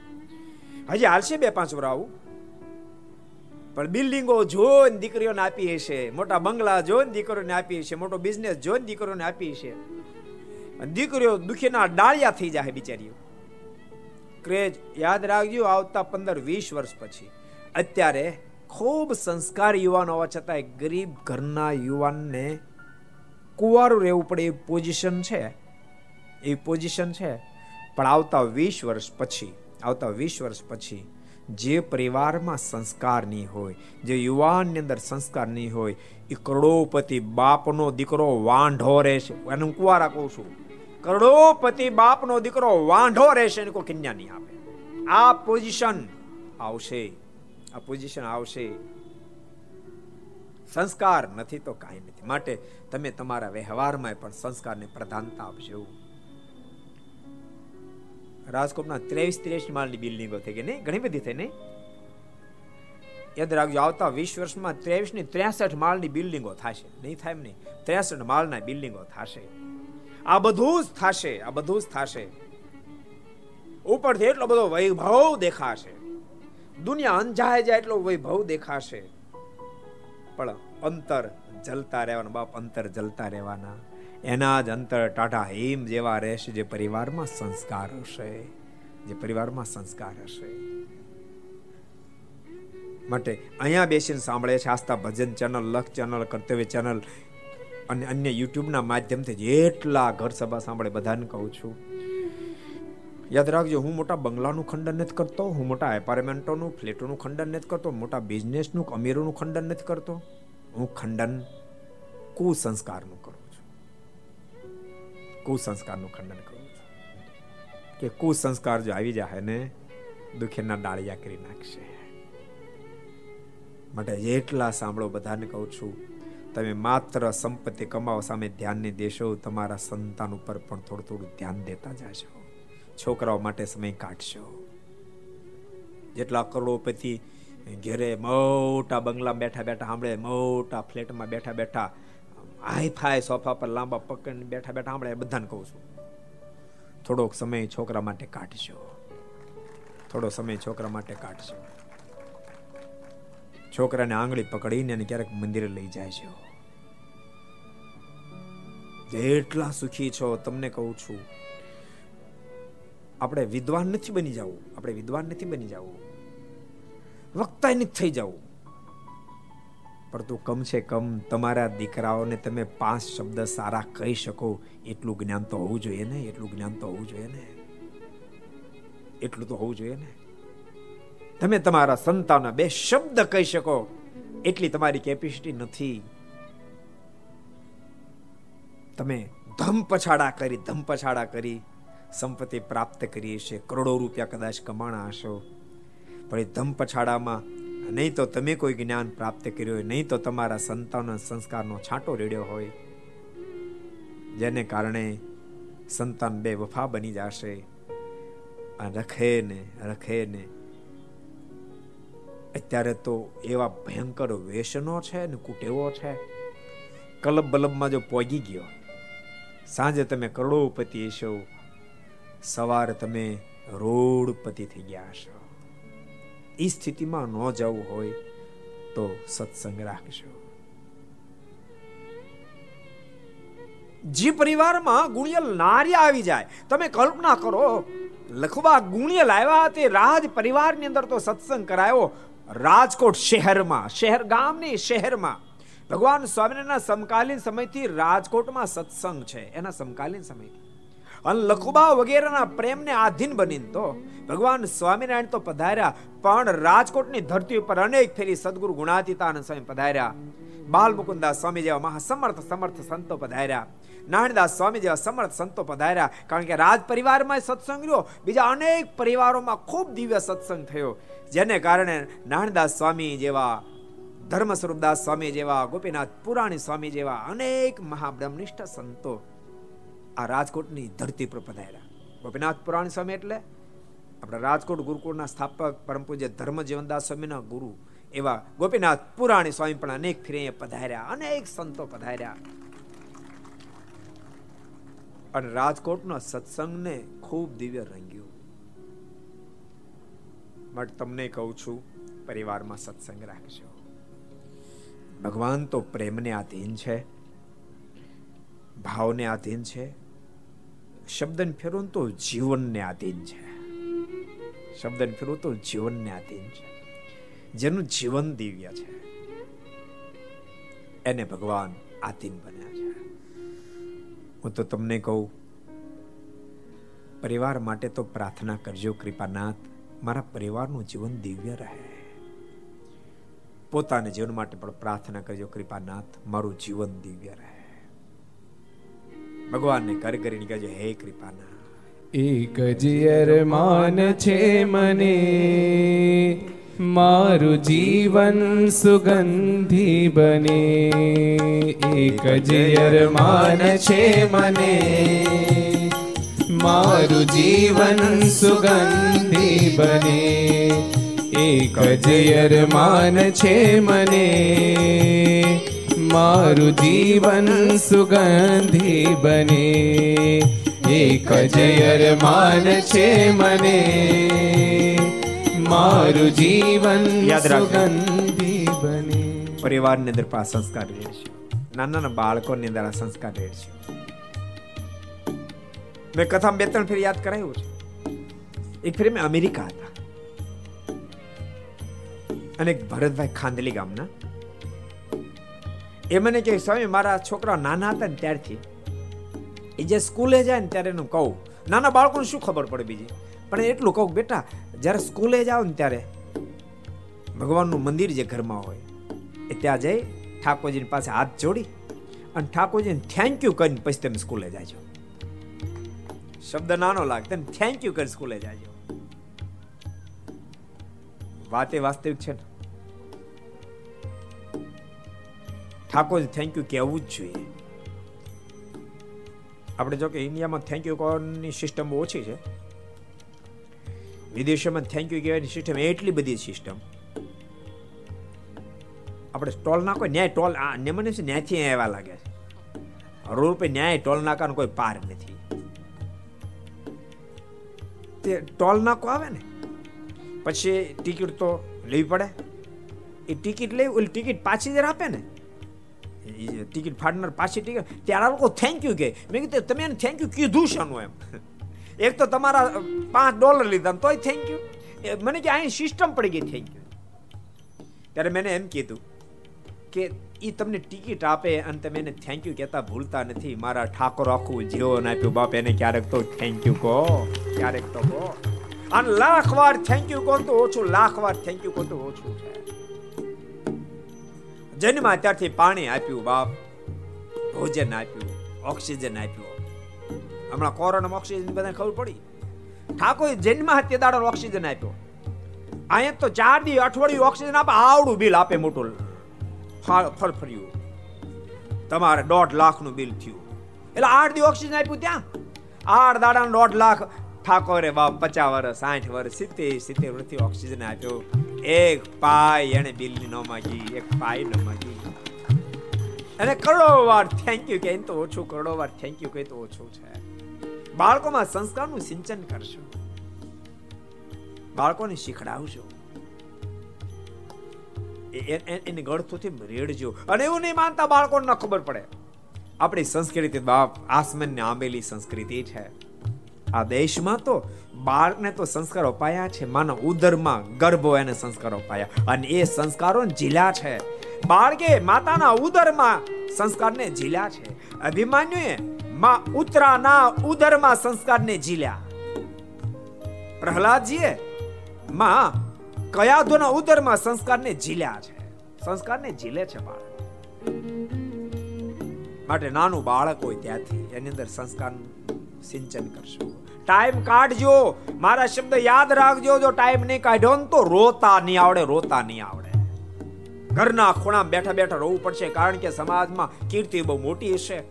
હજી હાલશે બે પાંચ વર આવું? પણ બિલ્ડિંગો જોઈને દીકરીઓને આપી હશે, મોટા બંગલા જોઈને દીકરીઓને આપી હશે, મોટો બિઝનેસ જોઈને દીકરીઓને આપી હશે. દીકરીઓ દુખીના ડાળિયા થઈ જાય બિચારીઓ. ક્રેજ, યાદ રાખજો, આવતા પંદર, વીસ વર્ષ પછી. અત્યારે ખૂબ સંસ્કાર યુવાન હોવા છતાંય ગરીબ ઘરના યુવાનને કુંવારું રહેવું પડે એ પોઝિશન છે. એ પોઝિશન છે. પણ આવતા વીસ વર્ષ પછી, આવતા વીસ વર્ષ પછી જે પરિવારમાં સંસ્કાર નહીં હોય, જે યુવાનની અંદર સંસ્કાર નહીં હોય, એ કરોડોપતિ બાપનો દીકરો વાંઢો રહેશે. એને હું કુવારા કહું છું. કરોડોપતિ બાપનો દીકરો વાંઢો રહેશે એને કોઈ કન્યા નહીં આપે. આ પોઝિશન આવશે. આ પોઝિશન આવશે. સંસ્કાર નથી તો કાંઈ નથી. માટે તમે તમારા વ્યવહારમાં પણ સંસ્કારને પ્રધાનતા આપજો. રાજકોટના ત્રેવીસ ત્રેવીસ માળની બિલ્ડિંગો થઈ ગઈ. નહીં? ઘણી બધી થઈ, નહીં? યાદ રાખજો, આવતા વીસ વર્ષમાં ત્રેવીસની ત્રેસઠ માળની બિલ્ડિંગો થશે. નહીં થાય નહીં. ત્રેસઠ માળના બિલ્ડિંગો થશે. આ બધું જ થશે, આ બધું જ થશે. ઉપરથી એટલો બધો વૈભવ દેખાશે. દુનિયા અંજાય જાય એટલો વૈભવ દેખાશે. પણ અંતર જલતા રહેવાના, બાપ અંતર જલતા રહેવાના. એના જ અંતર ટાટા હિમ જેવા રહેશે, જે પરિવારમાં સંસ્કાર હશે. જે પરિવારમાં સંસ્કાર હશે. માટે અહીંયા બેસીને સાંભળે છે, Aastha Bhajan channel, Laksh channel, Kartavya channel. અને અન્ય યુટ્યુબના માધ્યમથી જેટલા ઘર સભા સાંભળે, બધાને કહું છું. યાદ રાખજો, હું મોટા બંગલાનું ખંડન નથી કરતો, હું મોટા એપાર્ટમેન્ટોનું, ફ્લેટોનું ખંડન નથી કરતો, મોટા બિઝનેસનું, અમીરોનું ખંડન નથી કરતો. હું ખંડન કુસંસ્કારનું કરું છું. કુસંસ્કારનું ખંડન કરું છું. કે કુસંસ્કાર જો આવી જાય ને, દુખેના ડાળિયા કરી નાખશે. માટે જેટલા સાંભળો, બધાને કહું છું તમે માત્ર સંપત્તિ કમાવો, સામે ધ્યાન નહીં દેશો તમારા સંતાન ઉપર પણ થોડું થોડું ધ્યાન દેતા જશો છોકરાઓ માટે સમય કાઢશો. જેટલા કરોડોપતિ ઘેરે મોટા બંગલા બેઠા બેઠા સાંભળે, મોટા ફ્લેટમાં બેઠા બેઠા હાઈ ફાઈ સોફા પર લાંબા પકડીને બેઠા બેઠા સાંભળે, બધાને કહું છું, થોડોક સમય છોકરા માટે કાઢશો. થોડો સમય છોકરા માટે કાઢશો. છોકરાને આંગળી પકડીને અને ક્યારેક મંદિરે લઈ જાય છે. જેટલા સુખી છો, તમને કહું છું, આપણે વિદ્વાન નથી બની જવું, આપણે વિદ્વાન નથી બની જવું. વક્તા નથી થઈ જવું. પરંતુ કમસે કમ તમારા દીકરાઓને તમે પાંચ શબ્દ સારા કહી શકો. એટલું જ્ઞાન તો હોવું જોઈએ ને, એટલું જ્ઞાન તો હોવું જોઈએ ને. એટલું તો હોવું જોઈએ ને. તમે તમારા સંતાનો બે શબ્દ કહી શકો. એટલી તમારી કેપેસિટી નથી. તમે ધમ પછાડા કરી, ધમ પછાડા કરી સંપત્તિ પ્રાપ્ત કરી હશે કરોડો રૂપિયા કદાચ કમાણા હશો. પણ એ ધમ પછાડામાં નહીં તો તમે કોઈ જ્ઞાન પ્રાપ્ત કર્યું હોય, નહીં તો તમારા સંતાનો સંસ્કારનો છાંટો રેડ્યો હોય. જેને કારણે સંતાન બે વફા બની જશે. રખે ને રખે ને અત્યારે તો એવા ભયંકર વેસનો છે ને કુટેવો છે. કલબ બલબમાં જો પોગી ગયો, સાંજે તમે કરોડોપતિ હશો, સવારે તમે રોડપતિ થઈ ગયા હશો. એ સ્થિતિમાં ન જવું હોય તો સત્સંગ રાખશો જે પરિવારમાં ગુણિયલ નારી આવી જાય, તમે કલ્પના કરો, લખવા ગુણિયલ આવ્યા તે રાજ પરિવારની અંદર તો સત્સંગ કરાયો રાજકોટ શહેરમાં, શહેર ગામની શહેરમાં, ભગવાન સ્વામિનારાયણના સમકાલીન સમયથી રાજકોટમાં સત્સંગ છે. એના સમકાલીન સમયથી. અને લખુબા વગેરેના પ્રેમને આધીન બનીને તો ભગવાન સ્વામિનારાયણ તો પધાર્યા, પણ રાજકોટની ધરતી ઉપર અનેક ફેરી સદગુરુ ગુણાતીતાનંદ સ્વામી પધાર્યા. બાલ મુકુંદા સ્વામી જેવા મહાસમર્થ, સમર્થ સંતો પધાર્યા. નારાયણદાસ સ્વામી જેવા સમર્થ સંતો પધાર્યા. કારણ કે રાજ પરિવારમાં સત્સંગ રહ્યો. બીજા અનેક પરિવારોમાં ખૂબ દિવ્ય સત્સંગ થયો. જેને કારણે નારાયણદાસ સ્વામી જેવા ધર્મ સ્વરૂપદાસ સ્વામી જેવા, ગોપીનાથ પુરાણી સ્વામી જેવા અનેક મહાબ્રહ્મનિષ્ઠ સંતો આ રાજકોટની ધરતી પર પધાર્યા. ગોપીનાથ પુરાણી સ્વામી એટલે આપણા રાજકોટ ગુરુકુળના સ્થાપક પરમ પૂજ્ય ધર્મ જીવનદાસ સ્વામીના ગુરુ એવા ગોપીનાથ પુરાણી સ્વામી પણ અનેક ફિરે પધાર્યા. અનેક સંતો પધાર્યા. અને રાજકોટના સત્સંગને ખૂબ દિવ્ય રંગ્યું. બટ તમને કહું છું, પરિવારમાં સત્સંગ રાખજો. ભગવાન તો પ્રેમને આધીન છે, ભાવને આધીન છે, શબ્દને ફેરવું તો જીવનને આધીન છે. શબ્દને ફેરવું તો જીવનને આધીન છે. જેનું જીવન દિવ્ય છે, એને ભગવાન આધીન બન્યા છે હું તો તમને કહું, પરિવાર માટે તો પ્રાર્થના કરજો કૃપાનાથ, મારા પરિવારનું જીવન દિવ્ય રહે. પોતાના જીવન માટે પણ પ્રાર્થના કરજો કૃપાનાથ, મારું જીવન દિવ્ય રહે. ભગવાનને કર કરીને કહેજો, હે કૃપાનાથ. એક જ અરમાન છે મને મારું જીવન સુગંધી બને. એક જ અરમાન છે મને. મારું જીવન સુગંધી બને. એક જ અરમાન છે મને. મારું જીવન સુગંધી બને. એક જ અરમાન છે મને. મારું જીવન યાદ સુગંધી બને. પરિવારની અંદર આ સંસ્કાર રહેશે નાના નાના બાળકોની અંદર આ સંસ્કાર રહેશે મેં કથા બે ત્રણ ફેર યાદ કરાયું છે. એક ફેર મેં અમેરિકા હતા. અને ભરતભાઈ ખાંદલી ગામના. એ મને કહે સ્વામી મારા છોકરા નાના હતા ને ત્યારથી. એ જે સ્કૂલે જાય ને ત્યારે એનું કહું. નાના બાળકોને શું ખબર પડે બીજી? પણ એટલું કહું બેટા જ્યારે સ્કૂલે જાઓ ને ત્યારે ભગવાનનું મંદિર જે ઘરમાં હોય, એ ત્યાં જઈ ઠાકોરજીની પાસે હાથ જોડી અને ઠાકોરજીને થેન્ક યુ કરીને પછી તમે સ્કૂલે જાજો શબ્દ નાનો લાગે તમે થેન્ક યુ કરી સ્કૂલે જાજો વાત એ વાસ્તવિક છે ને. ઠાકોરજી થેન્ક યુ કહેવું જ જોઈએ. આપણે જો કે ઇન્ડિયામાં થેન્ક યુ કહેવાની સિસ્ટમ ઓછી છે. વિદેશોમાં થેન્ક યુ કહેવાની સિસ્ટમ એટલી બધી સિસ્ટમ આપણે ટોલ નાખો, ન્યાય ટોલ મને છે ન્યાયથી આવ્યા લાગે છે. રોડ ન્યાય ટોલ નાકાનો કોઈ પાર નથી. તે ટોલ નાકો આવે ને, પછી ટિકિટ તો લેવી પડે. એ ટિકિટ લઈ ઓલી ટિકિટ પાછી જરા આપે ને ટિકિટ ફાડનાર પાછી ટિકિટ ત્યારે લોકો થેન્ક યુ કે મેં કીધું, તમે એને થેન્ક યુ કીધું શાનું એમ? એક તો તમારા પાંચ ડોલર લીધા તોય થેન્ક યુ મને કે અહીં સિસ્ટમ પડી ગઈ થેન્ક યુ ત્યારે મેં એમ કીધું કે એ તમને ટિકિટ આપે અને તમે એને થેન્ક યુ કહેતા ભૂલતા નથી. મારા ઠાકોર આખું જીવન આપ્યું. બાપ એને ક્યારેક તો થેન્ક યુ કહો, ક્યારેક તો કહો. અને લાખ વાર થેન્ક યુ કહો તો ઓછું, લાખ વાર થેન્ક યુ કહો તો ઓછું છે. જન્મ ત્યારથી પાણી આપ્યું બાપ, ભોજન આપ્યું, ઓક્સિજન આપ્યું. હમણાં કોરોનામાં ઓક્સિજન બધાને ખબર પડી. ઠાકોર જન્મ તે દાડો ઓક્સિજન આપ્યો. અહીંયા તો ચાર દી અઠવાડિયું ઓક્સિજન આપે, આવડું બિલ આપે મોટું. ફરફર્યું તમારે દોઢ લાખનું બિલ થયું. એટલે આઠ દી ઓક્સિજન આપ્યું ત્યાં. આઠ દાડા દોઢ લાખ. ઠાકોરે બાપ પચાસ વર્ષ, સાઠ વર્ષ, સિત્તેર સિત્તેર વર્ષથી ઓક્સિજન આપ્યો. એક પાય એને બિલની ન માગી, એક પાય ન માગી. અને કરોડો વાર થેન્ક યુ કે તો ઓછું, કરોડો વાર થેન્ક યુ કે તો ઓછું છે. બાળકોમાં સંસ્કારનું સિંચન કરશો. બાળકોને શીખડાવજો. એને ગળથુથી રેડજો. અને એવું નહીં માનતા બાળકોને ન ખબર પડે. આપણી સંસ્કૃતિ બાપ આસમાનને આંબેલી સંસ્કૃતિ છે. આ દેશમાં તો બાળકને તો સંસ્કાર અપાયા છે. માનવ ઉદરમાં ગર્ભો એને સંસ્કારો અપાયા. અને એ સંસ્કારો જીલ્યા છે. બાળકે માતાના ઉદરમાં સંસ્કારને જીલ્યા છે. અભિમાન્યુએ માં ઉતરાના ઉદરમાં સંસ્કારને જીલ્યા પ્રહલાદજીએ માં કયાદોના ઉદરમાં સંસ્કારને જીલ્યા છે. સંસ્કારને ઝીલે છે બાળક. માટે નાનું બાળક હોય ત્યાંથી એની અંદર સંસ્કાર સિંચન કરશું. ટાઈમ કાઢજો. મારા શબ્દ યાદ રાખજો. જો ટાઈમ નહીં કાઢ્યો ને તો રોતા નહીં આવડે, રોતા નહીં આવડે. ઘરના ખૂણા બેઠા બેઠા રોવું પડશે કારણ કે સમાજમાં કીર્તિ બહુ મોટી હશે.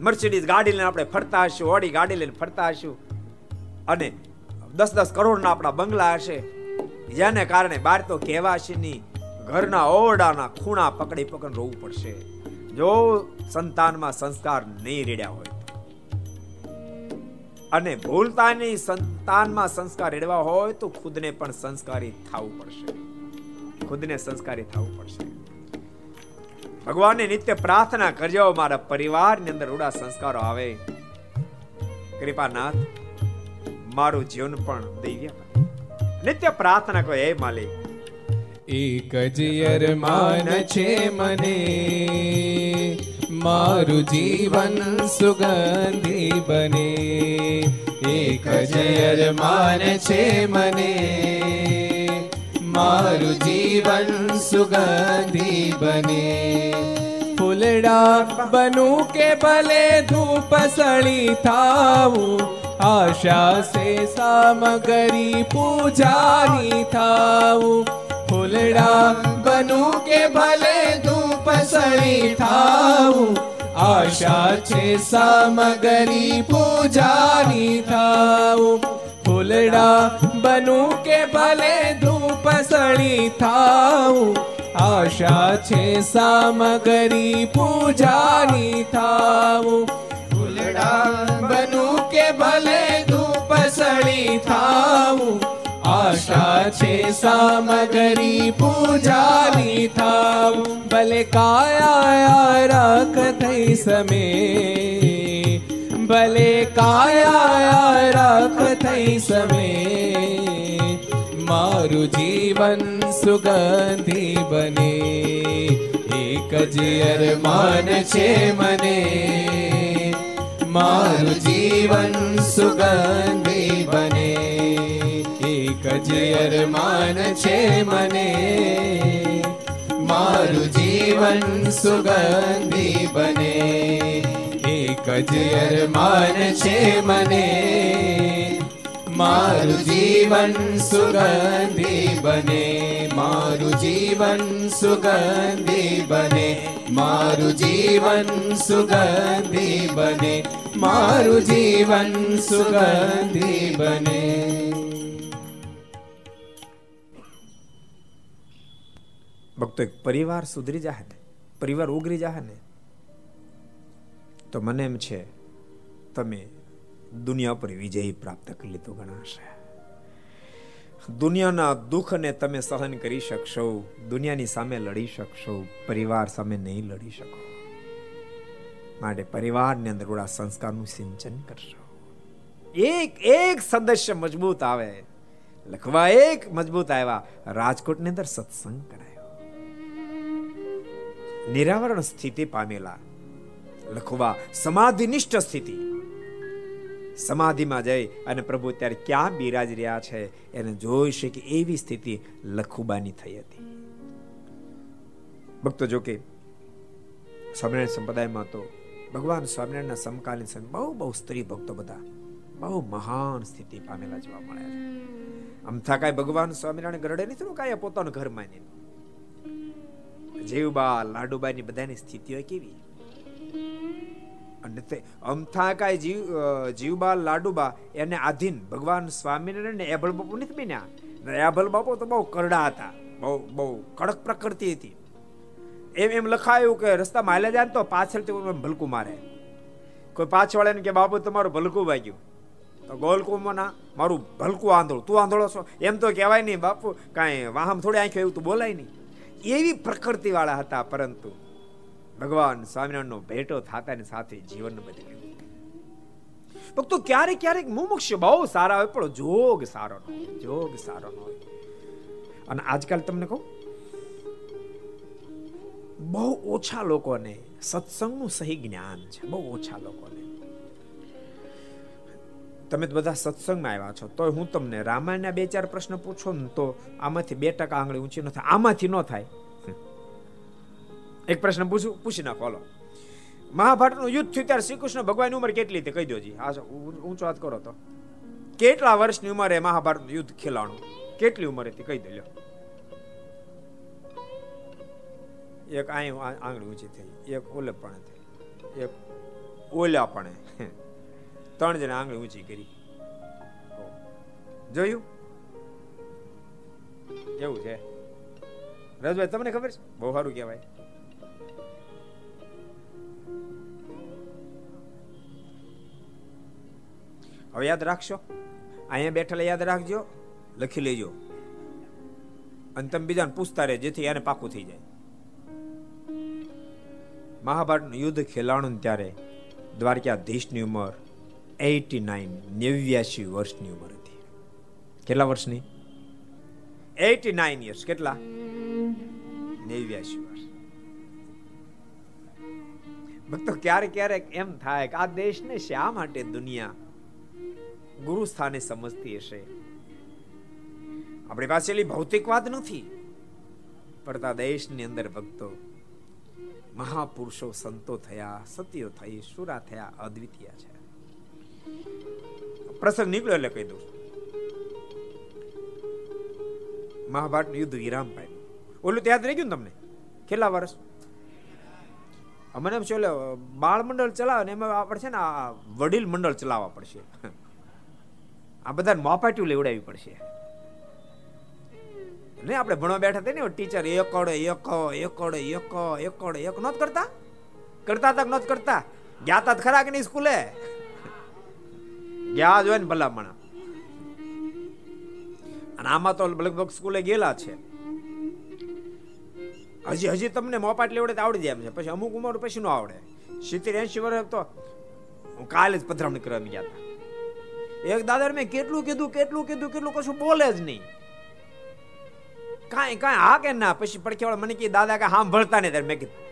મર્સિડીઝ ગાડી લઈને આપણે ફરતા હશું, ઓડી ગાડી લઈને ફરતા હશું. અને દસ દસ કરોડના આપણા બંગલા હશે. જેને કારણે બાર તો કહેવાશે નહીં ઘરના ઓરડાના ખૂણા પકડી પકડી રોવું પડશે. જો સંતાનમાં સંસ્કાર નહીં રેડ્યા હોય. અને ભૂલતાની સંતાનમાં સંસ્કાર રેડવા હોય તો ખુદને પણ સંસ્કારી થવું પડશે. ખુદને સંસ્કારી થવું પડશે. ભગવાનને નિત્ય પ્રાર્થના કરજો, મારા પરિવારની અંદર રૂડા સંસ્કારો આવે. કૃપાનાથ, મારું જીવન પણ દૈવ્ય નિત્ય પ્રાર્થના કહો, હે માલિક. એક જ અરમાન છે મને. મારું જીવન સુગંધી બને. એક જ અરમાન છે મને. મારું જીવન સુગંધી બને. ફૂલડા બનું કે ભલે ધૂપ સળી થાવું આશા સે સામગરી પૂજાની થાવું ફૂલડા બનું કે ભલે ધૂપ સળી થાવું આશા છે સામગરી પૂજાની થાવું ફૂલડા બનું કે ભલે ધૂપ સળી થાવું આશા છે સામગરી પૂજાની થાવું ફૂલડા બનું કે ભલે ધૂપ સળી થાવું આશા છે સામગરી પૂજાની થાવ ભલે કાયા રાખ થઈ સમે. ભલે કાયા રાખ થઈ સમે. મારું જીવન સુગંધી બને. એક જ અરમાન છે મને. મારું જીવન સુગંધી બને. એક જ અરમાન છે મને. મારું જીવન સુગંધી બને. એક જ અરમાન છે મને. મારું જીવન સુગંધી બને મારું જીવન સુગંધી બને મારું જીવન સુગંધી બને મારું જીવન સુગંધી બને ભક્તો એક પરિવાર સુધરી જાહે ને, પરિવાર ઉગરી જાહે ને, તો મને એમ છે, તમે દુનિયા પર વિજય પ્રાપ્ત કરી લીધો ગણાશે દુનિયાના દુઃખને તમે સહન કરી શકશો, દુનિયાની સામે લડી શકશો, પરિવાર સામે નહીં લડી શકો. માટે પરિવારની અંદર થોડા સંસ્કારનું સિંચન કરશો. એક એક સદસ્ય મજબૂત આવે, લખવા એક મજબૂત આવ્યા, રાજકોટની અંદર સત્સંગ કરાયો. નિરાવરણ સ્થિતિ પામેલા, લખવા સમાધિનિષ્ઠ સ્થિતિ. સમાધિમાં જઈ અને પ્રભુ ત્યારે ક્યાં બિરાજ રહ્યા છે, એને જોઈ શકે એવી સ્થિતિ લખુબાની થઈ હતી. ભક્તો, જો કે સ્વામિનારાયણ સંપ્રદાયમાં તો ભગવાન સ્વામિનારાયણના સમકાલીન સમય બહુ બહુ સ્ત્રી ભક્તો બધા બહુ મહાન સ્થિતિ પામેલા જોવા મળ્યા છે. અમથા કાંઈ ભગવાન સ્વામિનારાયણ ગરડે નહીં થયું કાંઈ પોતાનું ઘર માની જીવબા લાડુબાઈની બધાની સ્થિતિઓ કેવી? અને તે અમથા કાંઈ જીવ જીવબા લાડુબા એને આધીન ભગવાન સ્વામિનારાયણ એભળ બાપુ નથી બન્યા. એભળ બાપુ તો બહુ કરડા હતા. બહુ બહુ કડક પ્રકૃતિ હતી. એમ એમ લખાયું કે રસ્તા હાલ્યા જાય તો પાછળથી ભલકું મારે. કોઈ પાછળ કે બાપુ તમારું ભલકું વાગ્યું. તો ગોલકુમના, મારું ભલકું આંધળું, તું આંધળો છો? એમ તો કહેવાય નહીં બાપુ, કાંઈ વાહમ થોડી આંખ્યો એવું તો બોલાય નહીં. એવી પ્રકૃતિવાળા હતા પરંતુ ભગવાન સ્વામિનારાયણનો ભેટો થતાની સાથે જીવન બદલ્યું ભક્તો, ક્યારેક ક્યારેક મુમુક્ષ બહુ સારા હોય, પણ જોગ સારો ન હોય, જોગ સારો ન હોય. અને આજકાલ તમને કહું, બહુ ઓછા લોકોને સત્સંગનું સહી જ્ઞાન છે, બહુ ઓછા લોકોને. તમે બધા સત્સંગમાં આવ્યા છો તો હું તમને રામાયણના બે ચાર પ્રશ્ન પૂછો ને તો આમાંથી બે ટકા આંગળી ઊંચી ન થાય, આમાંથી ન થાય. એક પ્રશ્ન પૂછું, પૂછી નાખો, હાલો. મહાભારતનું યુદ્ધ થયું ત્યારે શ્રીકૃષ્ણ ભગવાનની ઉંમર કેટલી હતી? કહી દો જી. આ ઊંચો વાત કરો તો. કેટલા વર્ષની ઉંમરે મહાભારત યુદ્ધ ખેલાણું? કેટલી ઉંમર હતી? કહી દો, લ્યો. એક અહીં આંગળી ઊંચી થઈ. એક ઓલે પણ થઈ. એક ઓલા પણ ત્રણ જણા આંગળી ઊંચી કરી. જોયું? કેવું છે. રજભાઈ, તમને ખબર છે? બહુ સારું કહેવાય. હવે યાદ રાખશો. અહીંયા બેઠેલા યાદ રાખજો, લખી લેજો. અને તમે બીજાને પૂછતા રહે જેથી એને પાકું થઈ જાય. મહાભારતનું યુદ્ધ ખેલાણું ત્યારે દ્વારકાધીશની ઉંમર એટી નાઇન નેવ્યાસી વર્ષની ઉંમર હતી. કેટલા વર્ષની? એટી નાઇન યર્સ, કેટલા? નેવ્યાસી વર્ષ. ભક્તો, ક્યારેક ક્યારેક એમ થાય કે આ દેશને શા માટે દુનિયા ગુરુ સ્થાને સમજતી હશે. આપણી પાસે એલી ભૌતિકવાદ નથી. પડતા દેશની અંદર ભક્તો, મહાપુરુષો સંતો થયા સત્યો થઈ, સુરા થયા, અદ્વિતીય છે. પ્રસંગ નીકળ્યો એટલે કહી દઉં. મહાભારત યુદ્ધ વિરામ પામ્યું ઓલું યાદ રહી ગયું તમને? કેટલા વર્ષ? મને એમ છે બાળ મંડળ ચલાવે ને એમાં આપણે છે ને વડીલ મંડળ ચલાવવા પડશે. આ બધા મોપાટ્યું લેવડાવી પડશે. નહીં, આપણે ભણવા બેઠા હતા ને ટીચર એકડ એક એકડ એક એકડ એક નોત કરતા? કરતા તક નોત કરતા? ગયા તા ખરા કે નહીં સ્કૂલે? ગયા જ હોય ને ભલામણ. અને આમાં તો લગભગ સ્કૂલે ગયેલા છે. હજી હજી તમને મોપાટ લેવડે આવડી જાય એમ છે. પછી અમુક ઉંમર પછી ન આવડે. સિત્તેર એંશી વર્ષ તો હું કાલે જ પધરામણી કરવા ગયા હતા એક દાદા મેં કેટલું કીધું કેટલું કીધું, કેટલું કશું બોલે જ નહીં. કાંઈ કાંઈ હા કે ના? પછી પડખેવાળા મને કે દાદા કે સાંભળતા નહીં ત્યારે મેં કીધું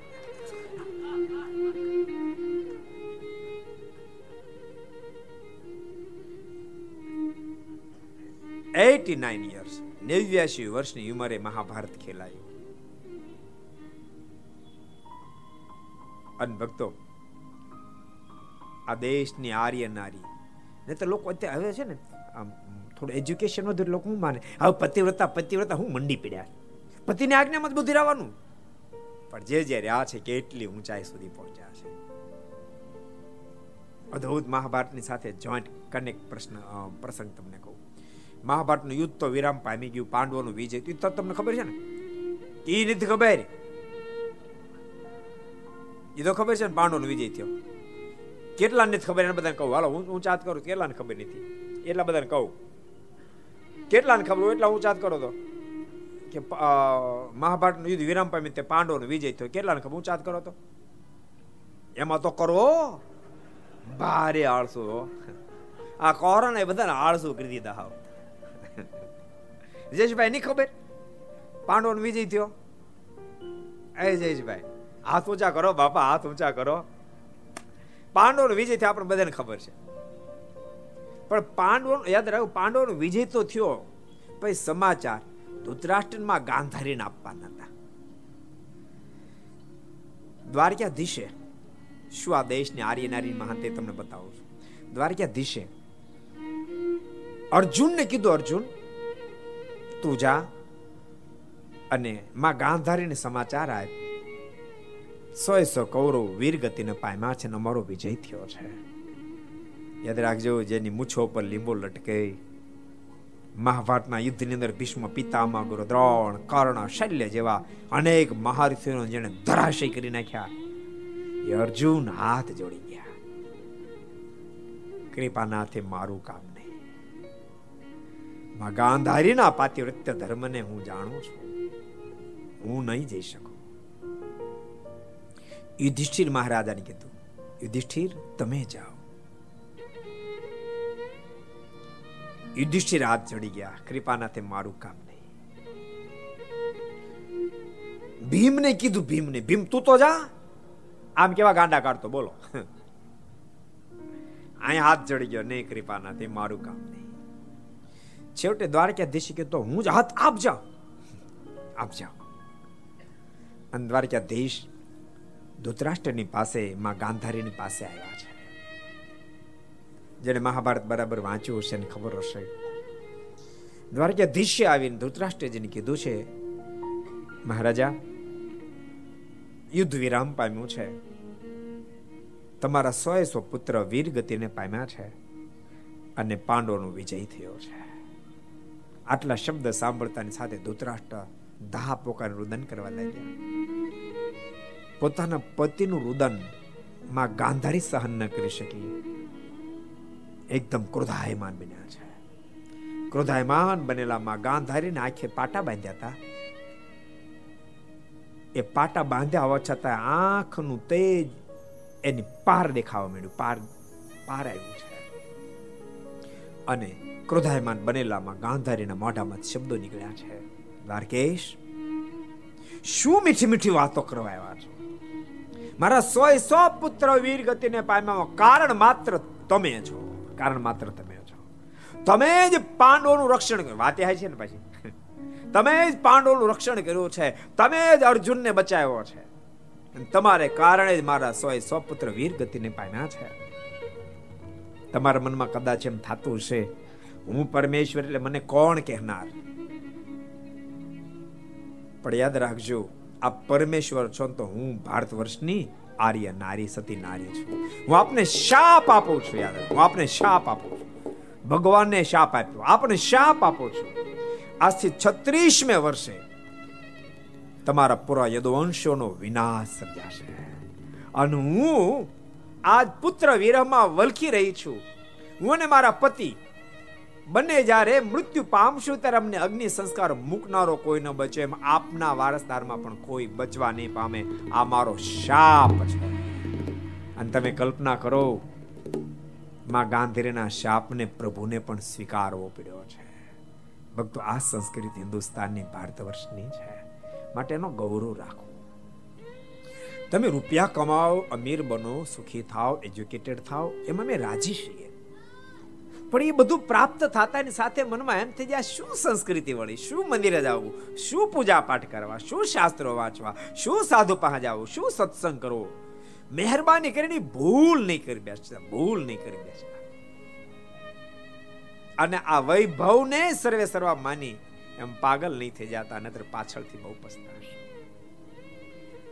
એટી નાઇન યર્સ નેવ્યાસી વર્ષની ઉંમરે મહાભારત ખેલાયું. અન ભક્તો, આ દેશની આર્ય નારી ને તો લોકો અત્યારે હવે છે ને, આમ થોડું એજ્યુકેશન વધુ લોકો હું માને. હવે પતિવ્રતા પતિવ્રતા હું મંડી પડ્યા. પતિની આજ્ઞામાં જ બધું રહેવાનું. પણ જે જે રહ્યા છે કેટલી ઊંચાઈ સુધી પહોંચ્યા છે. અદ્ભુત મહાભારતની સાથે જોઈન્ટ કનેક્ટ પ્રશ્ન પ્રસંગ તમને કહું. મહાભારતનું યુદ્ધ તો વિરામ પામી ગયું, પાંડવોનું વિજય તો તમને ખબર છે ને? એ નથી ખબર. એ તો ખબર છે ને, પાંડવોનો વિજય થયો. કેટલા નથી ખબર? એને બધાને કહું, હાલો, હું હું ચાત કરું, કેટલાને ખબર નથી? એટલા બધાને કહું. કેટલાને ખબર એટલા હું ચાત કરો તો? કે મહાભારતનું યુદ્ધ વિરામ પામી તે પાંડવોનો વિજય થયો. કેટલાને ખબર હું ચાત કરો તો? એમાં તો કરો. ભારે આળસુ આ કોરોના એ બધાને આળસુ કરી દીધા હાવ જયેશભાઈ, નહીં ખબર? પાંડવોનો વિજય થયો. એ જયેશભાઈ, હાથ ઊંચા કરો, બાપા, હાથ ઊંચા કરો. પાંડવોનો વિજય થયો આપણે બધાને ખબર છે. પણ પાંડવો યાદ રાખો, પાંડવોનો વિજય તો થયો પછી સમાચાર ધૃતરાષ્ટ્રમાં ગાંધારીને આપવાના હતા. દ્વારકાધીશે, શું આ દેશની આર્ય નારી મહાન તે તમને બતાવું છું. દ્વારકાધીશે, અર્જુનને કીધું, અર્જુન, તું જા અને માં ગાંધારીને સમાચાર આપ. સો સો કૌરવ વીરગતિને પામ્યા છે ને અમારો વિજય થયો છે. યાદ રાખજો, જેની મૂછો પર લીંબો લટકે. મહાભારતના યુદ્ધની અંદર ભીષ્મ પિતામાં ગુરુ દ્રોણ કર્ણ, શલ્ય જેવા અનેક મહારથીઓને જેને ધરાશય કરી નાખ્યા. એ અર્જુન હાથ જોડી ગયા. કૃપાનાથે મારું કામ નહીં. મા ગાંધારીના પાતિવૃત્ય ધર્મને હું જાણું છું. હું નહીં જઈ શકું. યુધિષ્ઠિર મહારાજાને કીધું યુધિષ્ઠિર તમે જાઓ યુધિષ્ઠિર હાથ ચડી ગયા કૃપાનાથે મારું કામ નહીં ભીમને કીધું ભીમને ભીમ તું તો જા આમ કેવા ગાંડા કાઢતો બોલો અહીંયા હાથ ચડી ગયો નહીં કૃપાનાથે મારું કામ નહીં છેવટે દ્વારકાધીશ કે તો હું જ હાથ આપ જાઉં આપ જાઓ અને દ્વારકાધીશ ધૃતરાષ્ટ્રની પાસે, માં ગાંધારીની પાસે આવ્યા છે. જેને મહાભારત બરાબર વાંચ્યું હશે ને ખબર હશે. દ્વારકાધીશે આવીને ધૃતરાષ્ટ્રજીને કીધું છે, મહારાજા, યુદ્ધ વિરામ પામ્યું છે. તમારા સો સો પુત્ર વીર ગતિને પામ્યા છે અને પાંડવોનો વિજય થયો છે. આટલા શબ્દ સાંભળતાની સાથે ધૃતરાષ્ટ્ર દા પોકાર રુદન કરવા લાગ્યા. પોતાના પતિનું રુદનમાં ગાંધારી સહન ન કરી શકી એકદમ ક્રોધાયમાન બન્યા છે. ક્રોધાયમાન બનેલા માં ગાંધારીને આંખે પાટા બાંધ્યા હતા. એ પાટા બાંધ્યા હોવા છતાં આંખનું તેજ એની પાર દેખાવા માંડ્યું. પાર પાર આવ્યું છે. અને ક્રોધાયમાન બનેલામાં ગાંધારીના મોઢામાં શબ્દો નીકળ્યા છે. દ્વારકેશ, શું મીઠી મીઠી વાતો કરવા આવ્યા છો? મારા સોય સો પુત્ર વીર ગતિને પામ્યા કારણ માત્ર તમે છો. કારણ માત્ર તમે છો. તમે જ પાંડવોનું રક્ષણ કર્યું. વાત છે ને પછી? તમે જ પાંડવોનું રક્ષણ કર્યું છે. તમે જ અર્જુનને બચાવ્યો છે. તમારે કારણે જ મારા સોય સો પુત્ર વીર ગતિને પામ્યા છે. તમારા મનમાં કદાચ એમ થતું હશે, હું પરમેશ્વર એટલે મને કોણ કહેનાર? પણ યાદ રાખજો આ પરમેશ્વર છો તો હું ભારત વર્ષની આર્ય નારી, સતી નારી છું. હું આપને શાપ આપું છું, યાદ હું આપને શાપ આપું છું. ભગવાનને શાપ આપ્યો. આપને શાપ આપો છું. આજથી છત્રીસમે વર્ષે તમારા પૂરા યદુવંશોનો વિનાશ સર્જાશે અને હું આજ પુત્ર વિરહમાં વલખી રહી છું. હું અને મારા પતિ બંને જ્યારે મૃત્યુ પામશું ત્યારે અમને અગ્નિ સંસ્કાર મૂકનારો કોઈ ન બચે એમ આપના વારસદારમાં પણ કોઈ બચવા નહીં પામે. આ મારો શાપ છે. અને તમે કલ્પના કરો, માં ગાંધીના શાપને પ્રભુને પણ સ્વીકારવો પડ્યો છે. ભક્તો, આ સંસ્કૃતિ હિન્દુસ્તાનની ભારત વર્ષની છે. માટે એનો ગૌરવ રાખો. તમે રૂપિયા કમાઓ, અમીર બનો, સુખી થાઓ, એજ્યુકેટેડ થાઓ, એમાં મેં રાજી છીએ. પણ એ બધું પ્રાપ્ત થતાની સાથે મનમાં એમ થઈ જાય, શું સંસ્કૃતિ વળી? શું મંદિરે જવું? શું પૂજા પાઠ કરવા? શું શાસ્ત્રો વાંચવા? શું સાધુ પાસે જવું? શું સત્સંગ કરવો? મહેરબાની કરીને ભૂલ નહીં કરી બેસતા, ભૂલ નહીં કરી બેસતા. અને આ વૈભવને સર્વે સર્વા માની એમ પાગલ નહીં થઈ જતા નતર પાછળથી બહુ પસ્તાશે.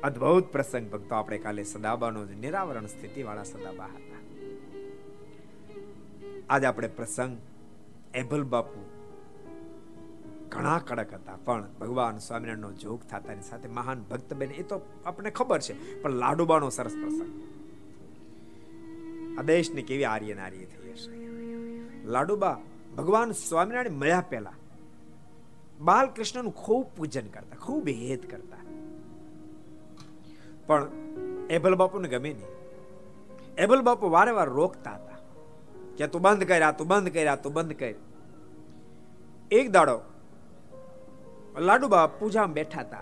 અદ્ભુત પ્રસંગ ભક્તો, આપણે કાલે સદાબાનો નિરાવરણ સ્થિતિવાળા સદાબા હતા આજ આપણે પ્રસંગ એભલ બાપુ. ઘણા કડક હતા, પણ ભગવાન સ્વામિનારાયણનો જોગ થતાની સાથે મહાન ભક્ત બેન એ તો આપણને ખબર છે, પણ લાડુબાનો સરસ પ્રસંગ. આ દેશની કેવી આર્ય નારી થઈ હશે. લાડુબા ભગવાન સ્વામિનારાયણ મળ્યા પહેલા બાલકૃષ્ણનું ખૂબ પૂજન કરતા, ખૂબ હેત કરતા. પણ એભલ બાપુને ગમે નહીં. એબલ બાપુ વારે વાર રોકતા હતા. કે તું બંધ કર્યા તું બંધ કર્યા તું બંધ કર. એક દાડો લાડુબા પૂજામાં બેઠા હતા.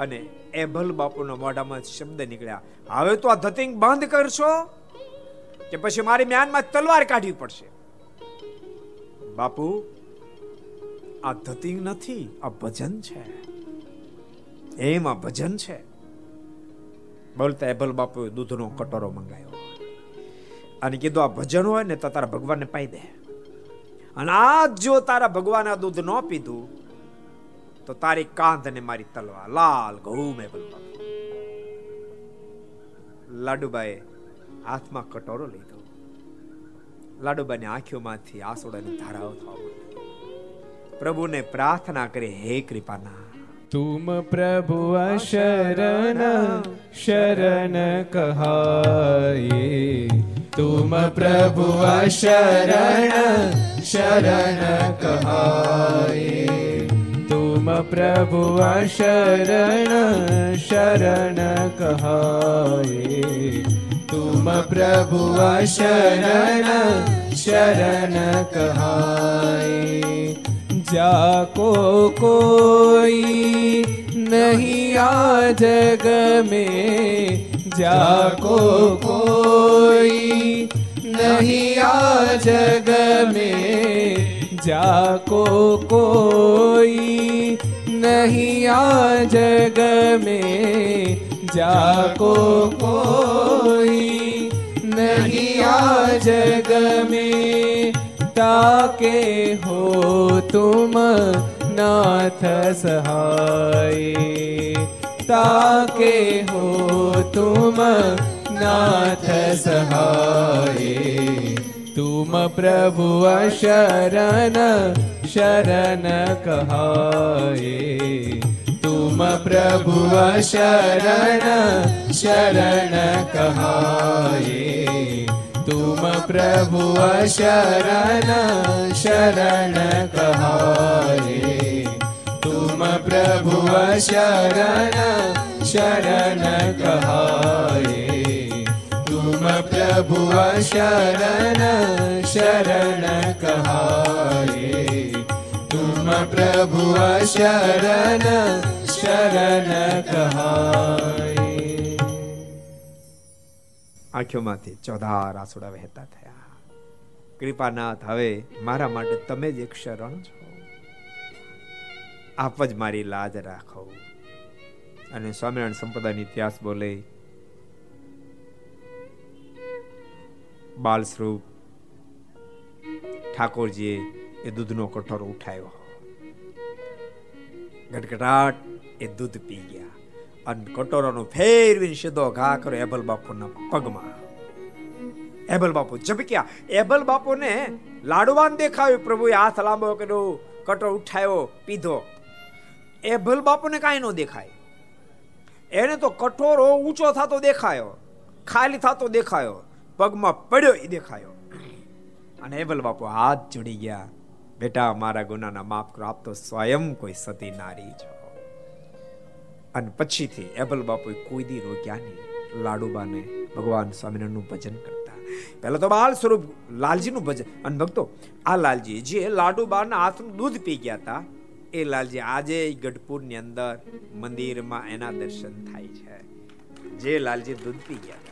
અને એભલ બાપુના મોઢામાં શબ્દ નીકળ્યા. હવે તો આ ધતિંગ બંધ કરશો કે પછી મારી મ્યાનમાં તલવાર કાઢવી પડશે? બાપુ, આ ધતિંગ નથી, આ ભજન છે. એમ આ ભજન છે. બોલતા એભલ બાપુએ દૂધનો કટોરો મંગાવ્યો. અને કીધું, આ ભજન હોય ને તો તારા ભગવાનને પાઈ દે. અને આજ જો તારા ભગવાન આ દૂધ ન પીધું, તો તારી કાંધ ને મારી તલવા લાલ ઘઉં મેં લાડુબાએ હાથમાં કટોરો લીધો. લાડુબાની આંખોમાંથી આસોડાની ધારાઓ થવા પ્રભુને પ્રાર્થના કરી, હે કૃપાના तुम प्रभु शरण शरण कहाए तुम प्रभु शरण शरण कहाए तुम प्रभु शरण शरण कहाए तुम प्रभु शरण शरण कहाए जाको कोई नहीं आ जग में। जाको कोई नहीं आ जग में। जाको कोई नहीं आ जग में। जाको कोई नहीं आ जग में। ताके हो तुम नाथ सहाय ताके हो तुम नाथ सहाय तुम प्रभु शरण शरण कहाए तुम प्रभु शरण शरण कहाए तुम प्रभु शरण शरण कहाए तुम प्रभु शरण शरण कहाए तुम प्रभु शरण शरण कहाए तुम प्रभु शरण शरण कहाए આંખોમાંથી ચોધાર આસુડા વહેતા થયા. કૃપાનાથ, હવે મારા માટે તમે જ એક શરણ છો. આપ જ મારી લાજ રાખો. અને સ્વામિનારાયણ સંપ્રદાયનો ઇતિહાસ બોલે, બાલસ્વરૂપ, ઠાકોરજીએ એ દૂધનો કઠોરો ઉઠાવ્યો. ગટગટાટ એ દૂધ પી ગયા. અને કટોરાનો ફેરવીને સીધો ઘા કર્યો એબલ બાપુના પગમાં. એબલ બાપુ ઝબક્યા. એબલ બાપુને લાડવાન દેખાયું, પ્રભુએ હાથ લાંબો કર્યો કટોર ઉઠાયો, પીધો. એબલ બાપુને કાંઈ ન દેખાય. એને તો કઠોરો ઊંચો થતો દેખાયો, ખાલી થતો દેખાયો, પગમાં પડ્યો એ દેખાયો. અને એબલ બાપુ હાથ જોડી ગયા. બેટા, મારા ગુનાના માફ કરો, આપ તો સ્વયં કોઈ સતી નારી છો. અને પછીથી એબલ બાપુએ કોઈ દી રોક્યા નહીં. લાડુબાને ભગવાન સ્વામિનારાયણનું ભજન કરતા. પહેલા તો બાલ સ્વરૂપ લાલજીનું ભજન. અને ભક્તો, આ લાલજી જે લાડુબાના હાથનું દૂધ પી ગયા હતા એ લાલજી આજે ગઢપુરની અંદર મંદિરમાં એના દર્શન થાય છે. જે લાલજી દૂધ પી ગયા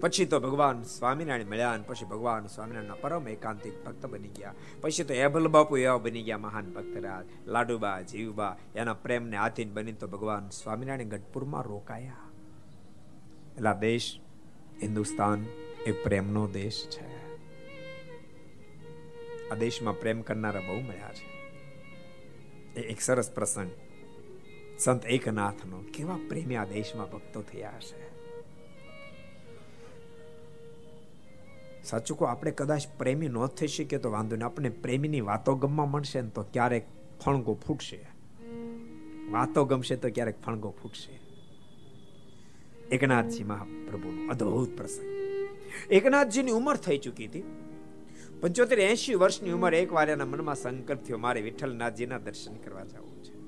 પછી તો ભગવાન સ્વામિનારાયણ મળ્યા અને પછી ભગવાન સ્વામિનારાયણના પરમ એકાંતિક ભક્ત બની ગયા. પછી તો એભલ બાપુ એવા બની ગયા મહાન ભક્તરાજ. લાડુબા, જીવબા, એના પ્રેમને આધીન બની તો ભગવાન સ્વામિનારાયણ ગઢપુરમાં રોકાયા. એટલે દેશ હિન્દુસ્તાન એ પ્રેમનો દેશ છે. આ દેશમાં પ્રેમ કરનારા બહુ મળ્યા છે. એ એક સરસ પ્રસંગ સંત એકનાથનો. કેવા પ્રેમી આ દેશમાં ભક્તો થયા છે. સાચું કહો, આપણે કદાચ પ્રેમી ન થઈ શકીએ તો વાંધો નહીં. આપણે પ્રેમીની વાતો ગમવા મળશે ને તો ક્યારેક ફણગો ફૂટશે. વાતો ગમશે તો ક્યારેક ફણગો ફૂટશે. એકનાથજી મહાપ્રભુનો અદ્ભુત પ્રસંગ. એકનાથજીની ઉંમર થઈ ચૂકી હતી. પંચોતેર એસી વર્ષની ઉંમર એક વાર એના મનમાં સંકલ્પ થયો, મારે વિઠ્ઠલનાથજીના દર્શન કરવા જવું છે.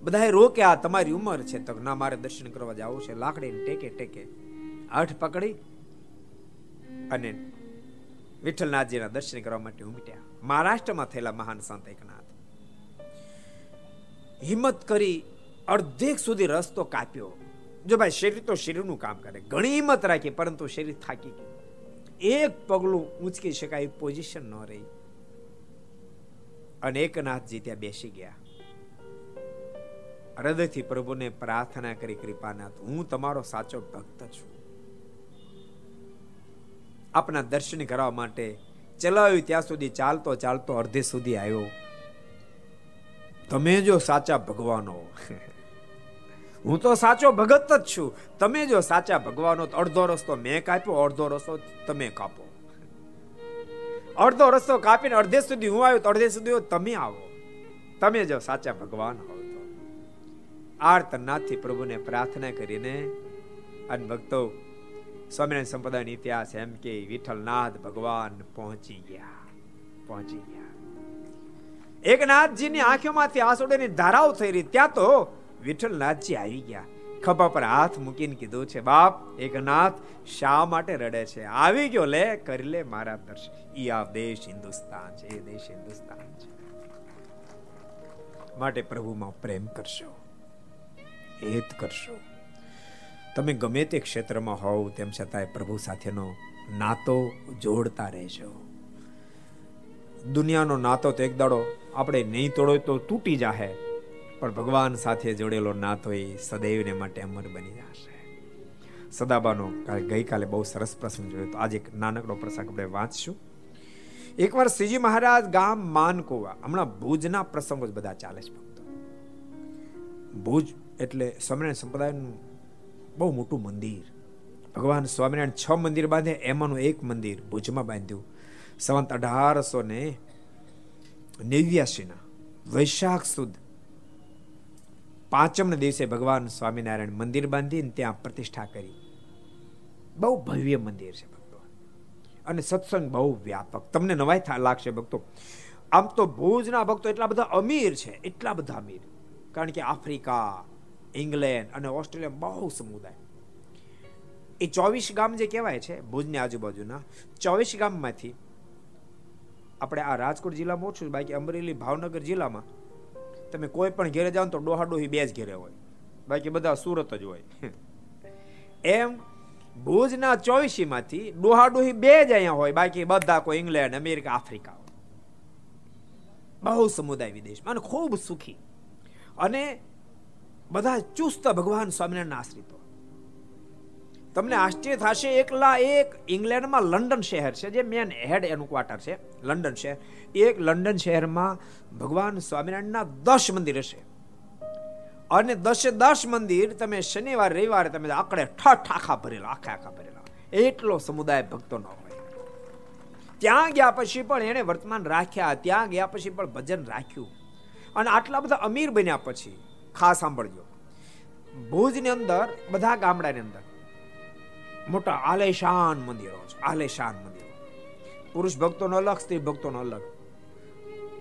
બધાએ રોકે, આ તમારી ઉંમર છે. તો, ના, મારે દર્શન કરવા જવું છે. લાકડી ટેકે ટેકે આઠ પકડી અને વિઠ્ઠલનાથજીના દર્શન કરવા માટે ઉમટ્યા. મહારાષ્ટ્રમાં થયેલા મહાન સંત એકનાથ. હિંમત કરી અડધેક સુધી રસ્તો કાપ્યો. જો ભાઈ શરીર તો શરીરનું કામ કરે. ઘણી હિંમત રાખી, પરંતુ શરીર થાકી ગયું. એક પગલું ઊંચકી શકાય પોઝિશન ન રહી. અને એકનાથજી ત્યાં બેસી ગયા. હૃદયથી પ્રભુને પ્રાર્થના કરી, કૃપાનાથ, હું તમારો સાચો ભક્ત છું. આપના દર્શન કરવા માટે ચલાવ્યું, ત્યાં સુધી ચાલતો ચાલતો અડધે સુધી આવ્યો. તમે જો સાચા ભગવાનો હું. તો સાચો ભગત જ છું. તમે જો સાચા ભગવાનો અડધો રસ્તો મેં કાપ્યો, અડધો રસ્તો તમે કાપો. અડધો રસ્તો કાપીને અડધે સુધી હું આવ્યો, તો અડધે સુધી તમે આવો. તમે જો સાચા ભગવાન હો તો. આર્તનાથથી પ્રભુને પ્રાર્થના કરીને, અને ભક્તો સ્વામિનારાયણ સંપ્રદાયનો ઇતિહાસ એમ કે વિઠ્ઠલનાથ ભગવાન પહોંચી ગયા પહોંચી ગયા. એકનાથજીની આંખોમાંથી આસોડેની ધારાઓ થઈ રહી. ત્યાં તો વિઠ્ઠલનાથજી આવી ગયા. ખભા પર હાથ મૂકીને કીધું છે, બાપ, એકનાથ શા માટે રડે છે? આવી ગયો લે, કરી લે મારા દર્શન. ઈ આ દેશ હિન્દુસ્તાન છે, એ દેશ હિન્દુસ્તાન છે. માટે પ્રભુમાં પ્રેમ કરશો, હેત કરશો. તમે ગમે તે ક્ષેત્રમાં હોવ, તેમ છતાંય પ્રભુ સાથેનો નાતો જોડતા રહેજો. દુનિયાનો નાતો તો એક દાડો આપણે નહીં તોડો તો તૂટી જાહે, પણ ભગવાન સાથે જોડેલો નાતો એ સદૈવને માટે અમર બની જશે. સદાબાનો ગઈકાલે બહુ સરસ પ્રસંગ જોયો તો આજે એક નાનકડો પ્રસંગ આપણે વાંચશું. એકવાર શ્રીજી મહારાજ ગામ માનકુવા, હમણાં ભુજના પ્રસંગો જ બધા ચાલે છે ભક્તો. ભુજ એટલે સ્વામિનારાયણ સંપ્રદાયનું બહુ મોટું મંદિર. ભગવાન સ્વામિનારાયણ છ મંદિર બાંધે, એમાંનું એક મંદિર ભુજમાં બાંધ્યું. સંવંત અઢારસો ને નેવ્યાસીના વૈશાખ સુદ પાંચમના દિવસે ભગવાન સ્વામિનારાયણ મંદિર બાંધીને ત્યાં પ્રતિષ્ઠા કરી. બહુ ભવ્ય મંદિર છે ભક્તો. અને સત્સંગ બહુ વ્યાપક. તમને નવાઈ લાગશે ભક્તો. આમ તો ભુજના ભક્તો એટલા બધા અમીર છે, એટલા બધા અમીર. કારણ કે આફ્રિકા ઇંગ્લેન્ડ અને ઓસ્ટ્રેલિયા બહુ સમુદાય. એ ચોવીસ ગામ જે કહેવાય છે, ભુજની આજુબાજુના, ચોવીસ ગામમાંથી આપણે આ રાજકોટ જિલ્લામાં ઓછું બાકી અમરેલી, ભાવનગર જિલ્લામાં તમે કોઈ પણ ઘેરે જાઓ તો ડોહા ડોહી બે જ ઘેરે હોય. બાકી બધા સુરત જ હોય. એમ ભુજના ચોવીસીમાંથી ડોહા ડોહી બે જ અહીંયા હોય, બાકી બધા કોઈ ઇંગ્લેન્ડ, અમેરિકા, આફ્રિકા બહુ સમુદાય વિદેશમાં અને ખૂબ સુખી. અને બધા ચુસ્ત ભગવાન સ્વામિનારાયણ આશ્રિતો. તમને આશ્ચર્ય થશે, એકલા એક ઇંગ્લેન્ડમાં લંડન શહેર છે, જે મેન હેડ એનું ક્વાર્ટર છે, લંડન શહેર. એક લંડન શહેરમાં ભગવાન સ્વામિનારાયણના દસ મંદિર હશે. અને દસે દસ મંદિર તમે શનિવાર, રવિવારે તમે આકડે ઠઠ આખા ભરેલા, આખા આખા ભરેલા. એટલો સમુદાય ભક્તો ન હોય. ત્યાં ગયા પછી પણ એને વર્તમાન રાખ્યા, ત્યાં ગયા પછી પણ ભજન રાખ્યું. અને આટલા બધા અમીર બન્યા પછી ખાસ સાંભળજો. ભુજની અંદર, બધા ગામડાની અંદર, મોટા આલેશાન મંદિરો છે, આલેશાન મંદિરો. પુરુષ ભક્તોનો અલગ, સ્ત્રી ભક્તોનો અલગ.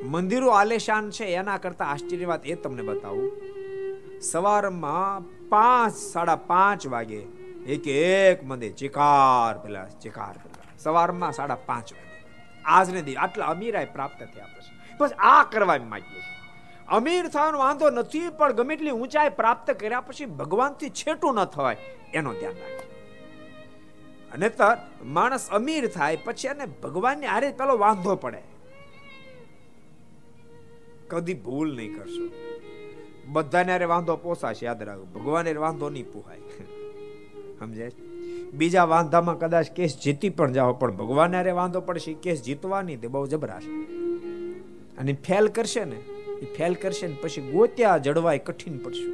મંદિરો આલેશાન છે, એના કરતા આશ્ચર્ય વાત એ તમને બતાવું. સવારમાં પાંચ, સાડા પાંચ વાગે એક એક મંદિર, ચિકાર પેલા ચિકાર પેલા. સવારમાં સાડા પાંચ વાગે. આજને દી આટલા અમીરાય પ્રાપ્ત થયા પછી. બસ આ કરવા માંગીએ છીએ. અમીર થવાનો વાંધો નથી, પણ ગમે એટલી ઊંચાઈ પ્રાપ્ત કર્યા પછી ભગવાનથી છેટું ન થવાય, એનો ધ્યાન રાખે અને તર માણસ અમીર થાય પછી એને ભગવાનની આરે પેલો વાંધો પડે. કદી ભૂલ નહીં કરશો. બધાને અરે વાંધો પોસાશે, યાદ રાખો. ભગવાન વાંધો નહીં પોહાય. સમજાય બીજા વાંધામાં કદાચ કેસ જીતી પણ જાઓ, પણ ભગવાન અરે વાંધો પડશે કેસ જીતવાની તે બહુ જબરાશે અને ફેલ કરશે ને એ ફેલ કરશે ને પછી ગોત્યા જડવાય કઠિન પડશે.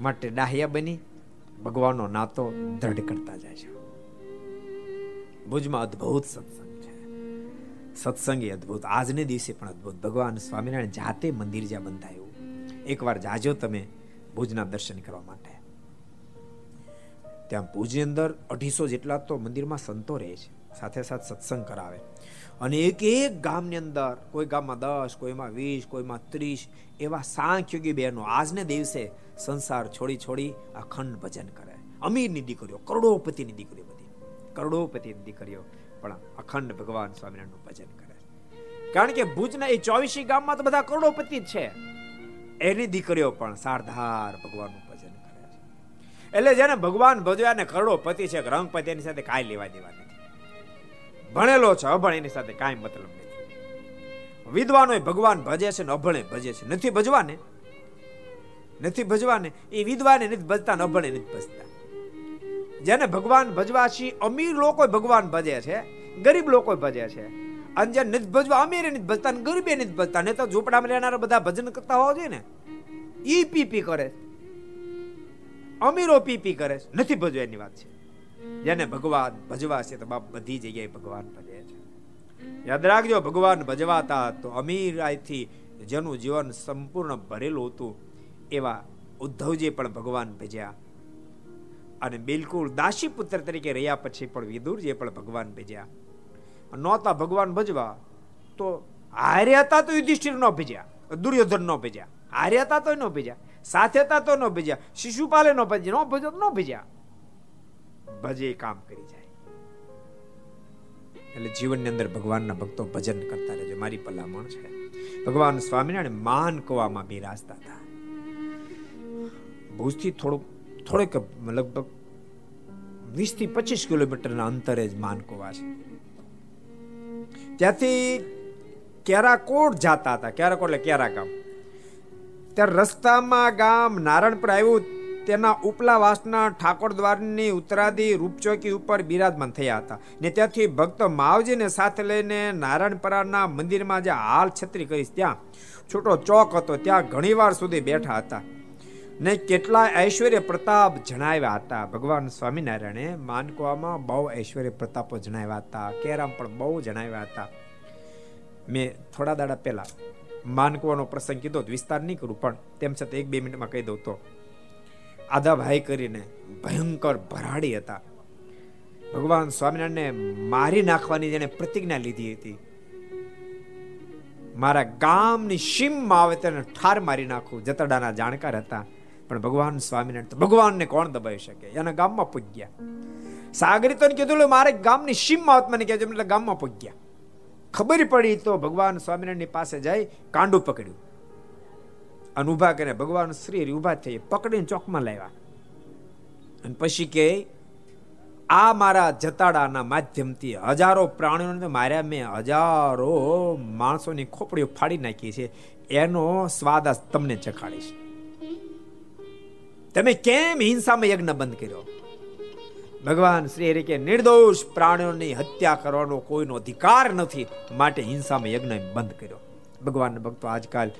માટે ડાહ્યા બની, ભગવાનનો નાતો દ્રઢ કરતા જાય છે. ભુજમાં અદ્ભુત સત્સંગ છે. સત્સંગ એ અદ્ભુત. આજને દિવસે પણ અદ્ભુત. ભગવાન સ્વામિનારાયણ જાતે મંદિર જ્યાં બંધાયું, એકવાર જાજો તમે ભુજના દર્શન કરવા માટે. ત્યાં ભુજની અંદર અઢીસો જેટલા તો મંદિરમાં સંતો રહે છે. સાથે સાથે સત્સંગ કરાવે. અને એક એક ગામની અંદર, કોઈ ગામમાં દસ, કોઈમાં વીસ, કોઈમાં ત્રીસ, એવા સાંખ્યોગી બહેનો આજને દિવસે સંસાર છોડી છોડી અખંડ ભજન કરે. અમીરની દીકરીઓ, કરોડોપતિની દીકરીઓ બધી. કરોડોપતિની દીકરીઓ પણ અખંડ ભગવાન સ્વામિનારાયણનું ભજન કરે. કારણ કે ભુજના એ ચોવીસી ગામમાં તો બધા કરોડોપતિ છે. એની દીકરીઓ પણ સારધાર ભગવાનનું ભજન કરે છે. એટલે જેને ભગવાન ભજવ્યા ને કરોડોપતિ છે, રંગપતિ એની સાથે કાંઈ લેવા દેવા નથી. ભણેલો છે, અભણ, એની સાથે કાંઈ મતલબ નથી. વિદ્વાનો ભગવાન ભજે છે ને અભણે ભજે છે. નથી ભજવાને? નથી ભજવાને? એ વિદ્વાને નથી ભજતા ન અભણે નથી ભજતા. જેને ભગવાન ભજવા છે, અમીર લોકો ભગવાન ભજે છે, ગરીબ લોકો ભજે છે. અને જે નથી ભજવા, અમીર નથી ભજતા ગરીબે નથી ભજતા. ને તો ઝૂંપડામાં રહેનારા બધા ભજન કરતા હોવા જોઈએ ને? ઈ પી પી કરે અમીરો પી પી કરે નથી ભજવા એની વાત છે. જેને ભગવાન ભજવા છે તો બાપ બધી જગ્યાએ ભગવાન ભજે છે. યાદ રાખજો, ભગવાન ભજવાતા તો અમીરાયથી જેનું જીવન સંપૂર્ણ ભરેલું હતું, એવા ઉદ્ધવજી પણ ભગવાન ભજ્યા. અને બિલકુલ દાસી પુત્ર તરીકે રહ્યા પછી પણ વિદુરજીએ પણ ભગવાન ભજ્યા. નહોતા ભગવાન ભજવા, તો હાર્યા હતા તો યુધિષ્ઠિર ન ભજ્યા, દુર્યોધન ન ભજ્યા હાર્યા હતા તો ન ભજ્યા સાથે હતા તો ન ભજ્યા, શિશુપાલે ન ભજ્યા, ન ભજો ન ભજ્યા. ભજે કામ કરી જાય. એટલે જીવનની અંદર ભગવાનના ભક્તો ભજન કરતા રહેજો. મારી ભલામણ છે. ભગવાન સ્વામિનારાયણ માન કવામાં બિરાજતા હતા. ભુજથી થોડુંક, થોડેક લગભગ વીસથી પચીસ કિલોમીટરના અંતરે જ માનકુવા છે. ત્યાંથી કેરાકોટ જતા હતા. કેરાકોટ એટલે કેરા ગામ. ત્યારે રસ્તામાં ગામ નારણપુર આવ્યું. તેના ઉપલા વાસના ઠાકોર દ્વારની ઉત્તરાદી રૂપચોકી ઉપર બિરાજમાન થયા હતા. ને ત્યાંથી ભક્ત માવજીને સાથે લઈને નારાયણપરાના મંદિરમાં જે હાલ છત્રી કરીશ ત્યાં, છોટો ચોક હતો, ત્યાં ઘણીવાર સુધી બેઠા હતા. ને કેટલા ઐશ્વર્ય પ્રતાપ જણાવ્યા હતા. ભગવાન સ્વામિનારાયણે માનકુવામાં બહુ ઐશ્વર્ય પ્રતાપો જણાવ્યા હતા. કેરામ પણ બહુ જણાવ્યા હતા. મેં થોડા દાડા પહેલા માનકવાનો પ્રસંગ કીધો, વિસ્તાર નહીં કરું, પણ તેમ છતાં એક બે મિનિટમાં કહી દઉં તો. આધા ભાઈ કરીને ભયંકર ભરાડી હતા. ભગવાન સ્વામિનારાયણને મારી નાખવાની જેને પ્રતિજ્ઞા લીધી હતી. મારા ગામની સીમમાં આવે તેને ઠાર મારી નાખું જતડાના જાણકાર હતા. પણ ભગવાન સ્વામિનારાયણ તો ભગવાનને કોણ દબાવી શકે? એના ગામમાં પૂગ્યા સાગરીતોને કીધું મારે ગામની સીમમાં આત્માને કહેજો એટલે ગામમાં પૂગ્યા ખબર પડી તો ભગવાન સ્વામિનારાયણની પાસે જઈ કાંડું પકડ્યું. અને ઊભા કરીને ભગવાન શ્રી ઊભા થઈ પકડીને ચોકમાં લાવ્યા. અને પછી કે, આ મારા જતાડાના માધ્યમથી હજારો પ્રાણીઓને માર્યા. મેં હજારો માણસોની ખોપડીઓ ફાડી નાખી છે. એનો સ્વાદ તમને ચખાડીશ તમે કેમ હિંસામાં યજ્ઞ બંધ કર્યો? ભગવાન શ્રી હરિ કે, નિર્દોષ પ્રાણીઓની હત્યા કરવાનો કોઈનો અધિકાર નથી. માટે હિંસામાં યજ્ઞ બંધ કર્યો. ભગવાન ભક્તો આજકાલ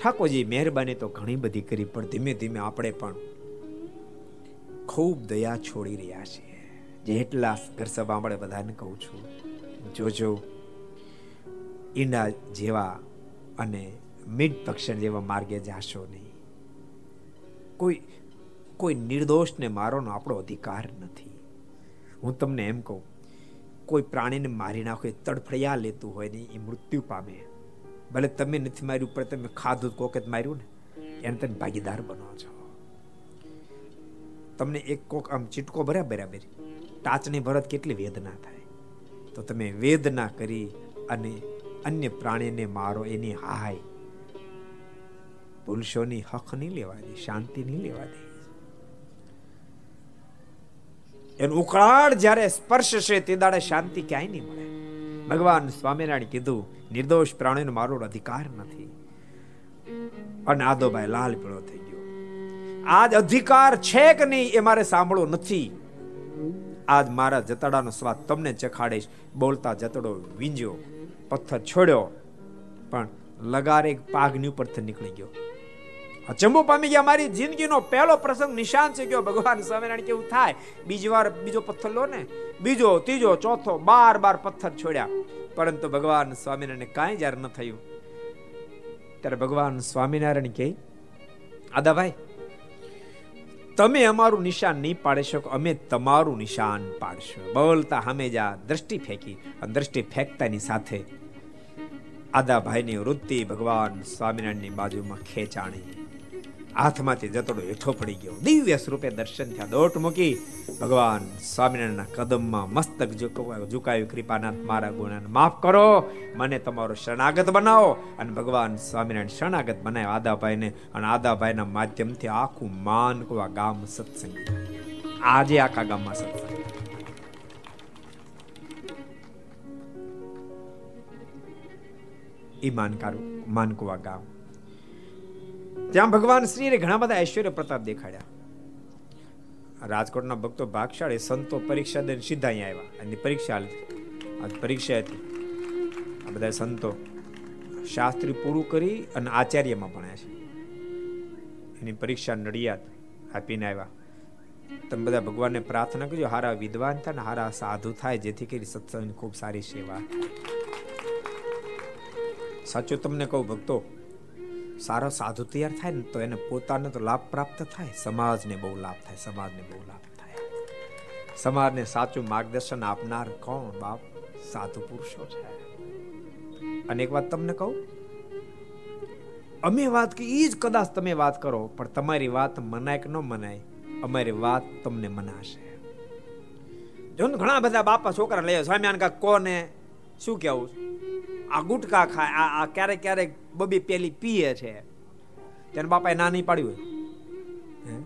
ઠાકોરજી મહેરબાની તો ઘણી બધી કરી, પણ ધીમે ધીમે આપણે પણ ખૂબ દયા છોડી રહ્યા છીએ. જેટલા ઘર સભા આપણે બધાને કહું છું જોજો ઈંડા જેવા અને મીઠ પક્ષણ જેવા માર્ગે જાશો નહીં. કોઈ કોઈ નિર્દોષને મારવાનો આપણો અધિકાર નથી. હું તમને એમ કહું, કોઈ પ્રાણીને મારી નાખો તડફડિયા લેતું હોય ને એ મૃત્યુ પામે. ભલે તમે નથી માર્યું, પણ તમે ખાધું કોકે માર્યું ને? એને તમે ભાગીદાર બનો છો. તમને એક કોક આમ ચીટકો ભર્યા બરાબર ટાચની ભરત કેટલી વેદના થાય. તો તમે વેદના કરી અને અન્ય પ્રાણીને મારો, એની હાય. પુરુષોની હક નહીં લેવા દે, શાંતિ નહીં લેવા દે. એનું ઉકળાટ જ્યારે સ્પર્શ છે, તે દાડે શાંતિ ક્યાંય નહીં મળે. ભગવાન સ્વામિનારાયણ કીધું નિર્દોષ પ્રાણીનો મારો અધિકાર નથી. અને આદોભાઈ લાલ પીળો થઈ ગયો. આજ અધિકાર છે કે નહીં એ મારે સાંભળવો નથી. આજ મારા જતડાનો સ્વાદ તમને ચખાડીશ. બોલતા જતડો વીંજ્યો, પથ્થર છોડ્યો, પણ લગારે પાઘની ઉપરથી નીકળી ગયો. અચંબો પામી ગયા મારી જિંદગીનો પહેલો પ્રસંગ નિશાન છે ગયો. ભગવાન સ્વામિનારાયણ કેવું થાય? બીજી વાર બીજો પથ્થર લો ને. બીજો, ત્રીજો, ચોથો, બાર બાર પથ્થર છોડ્યા. પરંતુ ભગવાન સ્વામિનારાયણ કાંઈ જ્યારે ન થયું. ત્યારે ભગવાન સ્વામિનારાયણ કહે, આદાભાઈ, તમે અમારું નિશાન નહીં પાડી શકો. અમે તમારું નિશાન પાડશું. બોલતા હમેજા દ્રષ્ટિ ફેંકી અને દ્રષ્ટિ ફેંકતાની સાથે આદાભાઈની વૃત્તિ ભગવાન સ્વામિનારાયણની બાજુમાં ખેંચાણી. હાથમાંથી જતડો હેઠો પડી ગયો. દિવ્ય સ્વરૂપે દર્શન થયા. દોટ મૂકી ભગવાન સ્વામિનારાયણના કદમમાં મસ્તક ઝુકાયું કૃપાનાથ મારા ગુણાને માફ કરો. મને તમારો શરણાગત બનાવો. અને ભગવાન સ્વામિનારાયણ શરણાગત બનાવ્યો આદાભાઈને. અને આદાભાઈના માધ્યમથી આખું માન આ ગામ સત્સંગ આજે આખા ગામમાં સત્સંગ ઈ માનકારું, માનકુવા ગામ. ત્યાં ભગવાન શ્રીએ ઘણા બધા ઐશ્વર્ય પ્રતાપ દેખાડ્યા. રાજકોટના ભક્તો ભાગશાળી સંતો પરીક્ષા દઈને સીધા અહીંયા આવ્યા. એની પરીક્ષા પરીક્ષા હતી. આ બધા સંતો શાસ્ત્રી પૂરું કરી અને આચાર્યમાં ભણ્યા છે. એની પરીક્ષા નડિયાદ આપીને આવ્યા. તમે બધા ભગવાનને પ્રાર્થના કરજો, હારા વિદ્વાન થાય ને હારા સાધુ થાય, જેથી કરી સત્સંગની ખૂબ સારી સેવા સાચું તમને કહું ભક્તો સારો સાધુ તૈયાર થાય ને તો એને પોતાને તો લાભ પ્રાપ્ત થાય. સમાજને બહુ લાભ થાય, સમાજને બહુ લાભ થાય. સમાજને સાચું માર્ગદર્શન આપનાર કોણ બાપ? સાધુ પુરુષો છે. અને એક વાત તમને કહું? અમે વાત કે એ જ કદાચ તમે વાત કરો, પણ તમારી વાત મનાય કે ન મનાય, અમારી વાત તમને મનાશે. જો ઘણા બધા બાપા છોકરા લઈ સ્વામિયાન કા કોને? શું કેવું આ ગુટકા ખાય આ ક્યારેક ક્યારેક બબી પેલી પીએ છે. તેને બાપાએ ના નહીં પાડ્યું હોય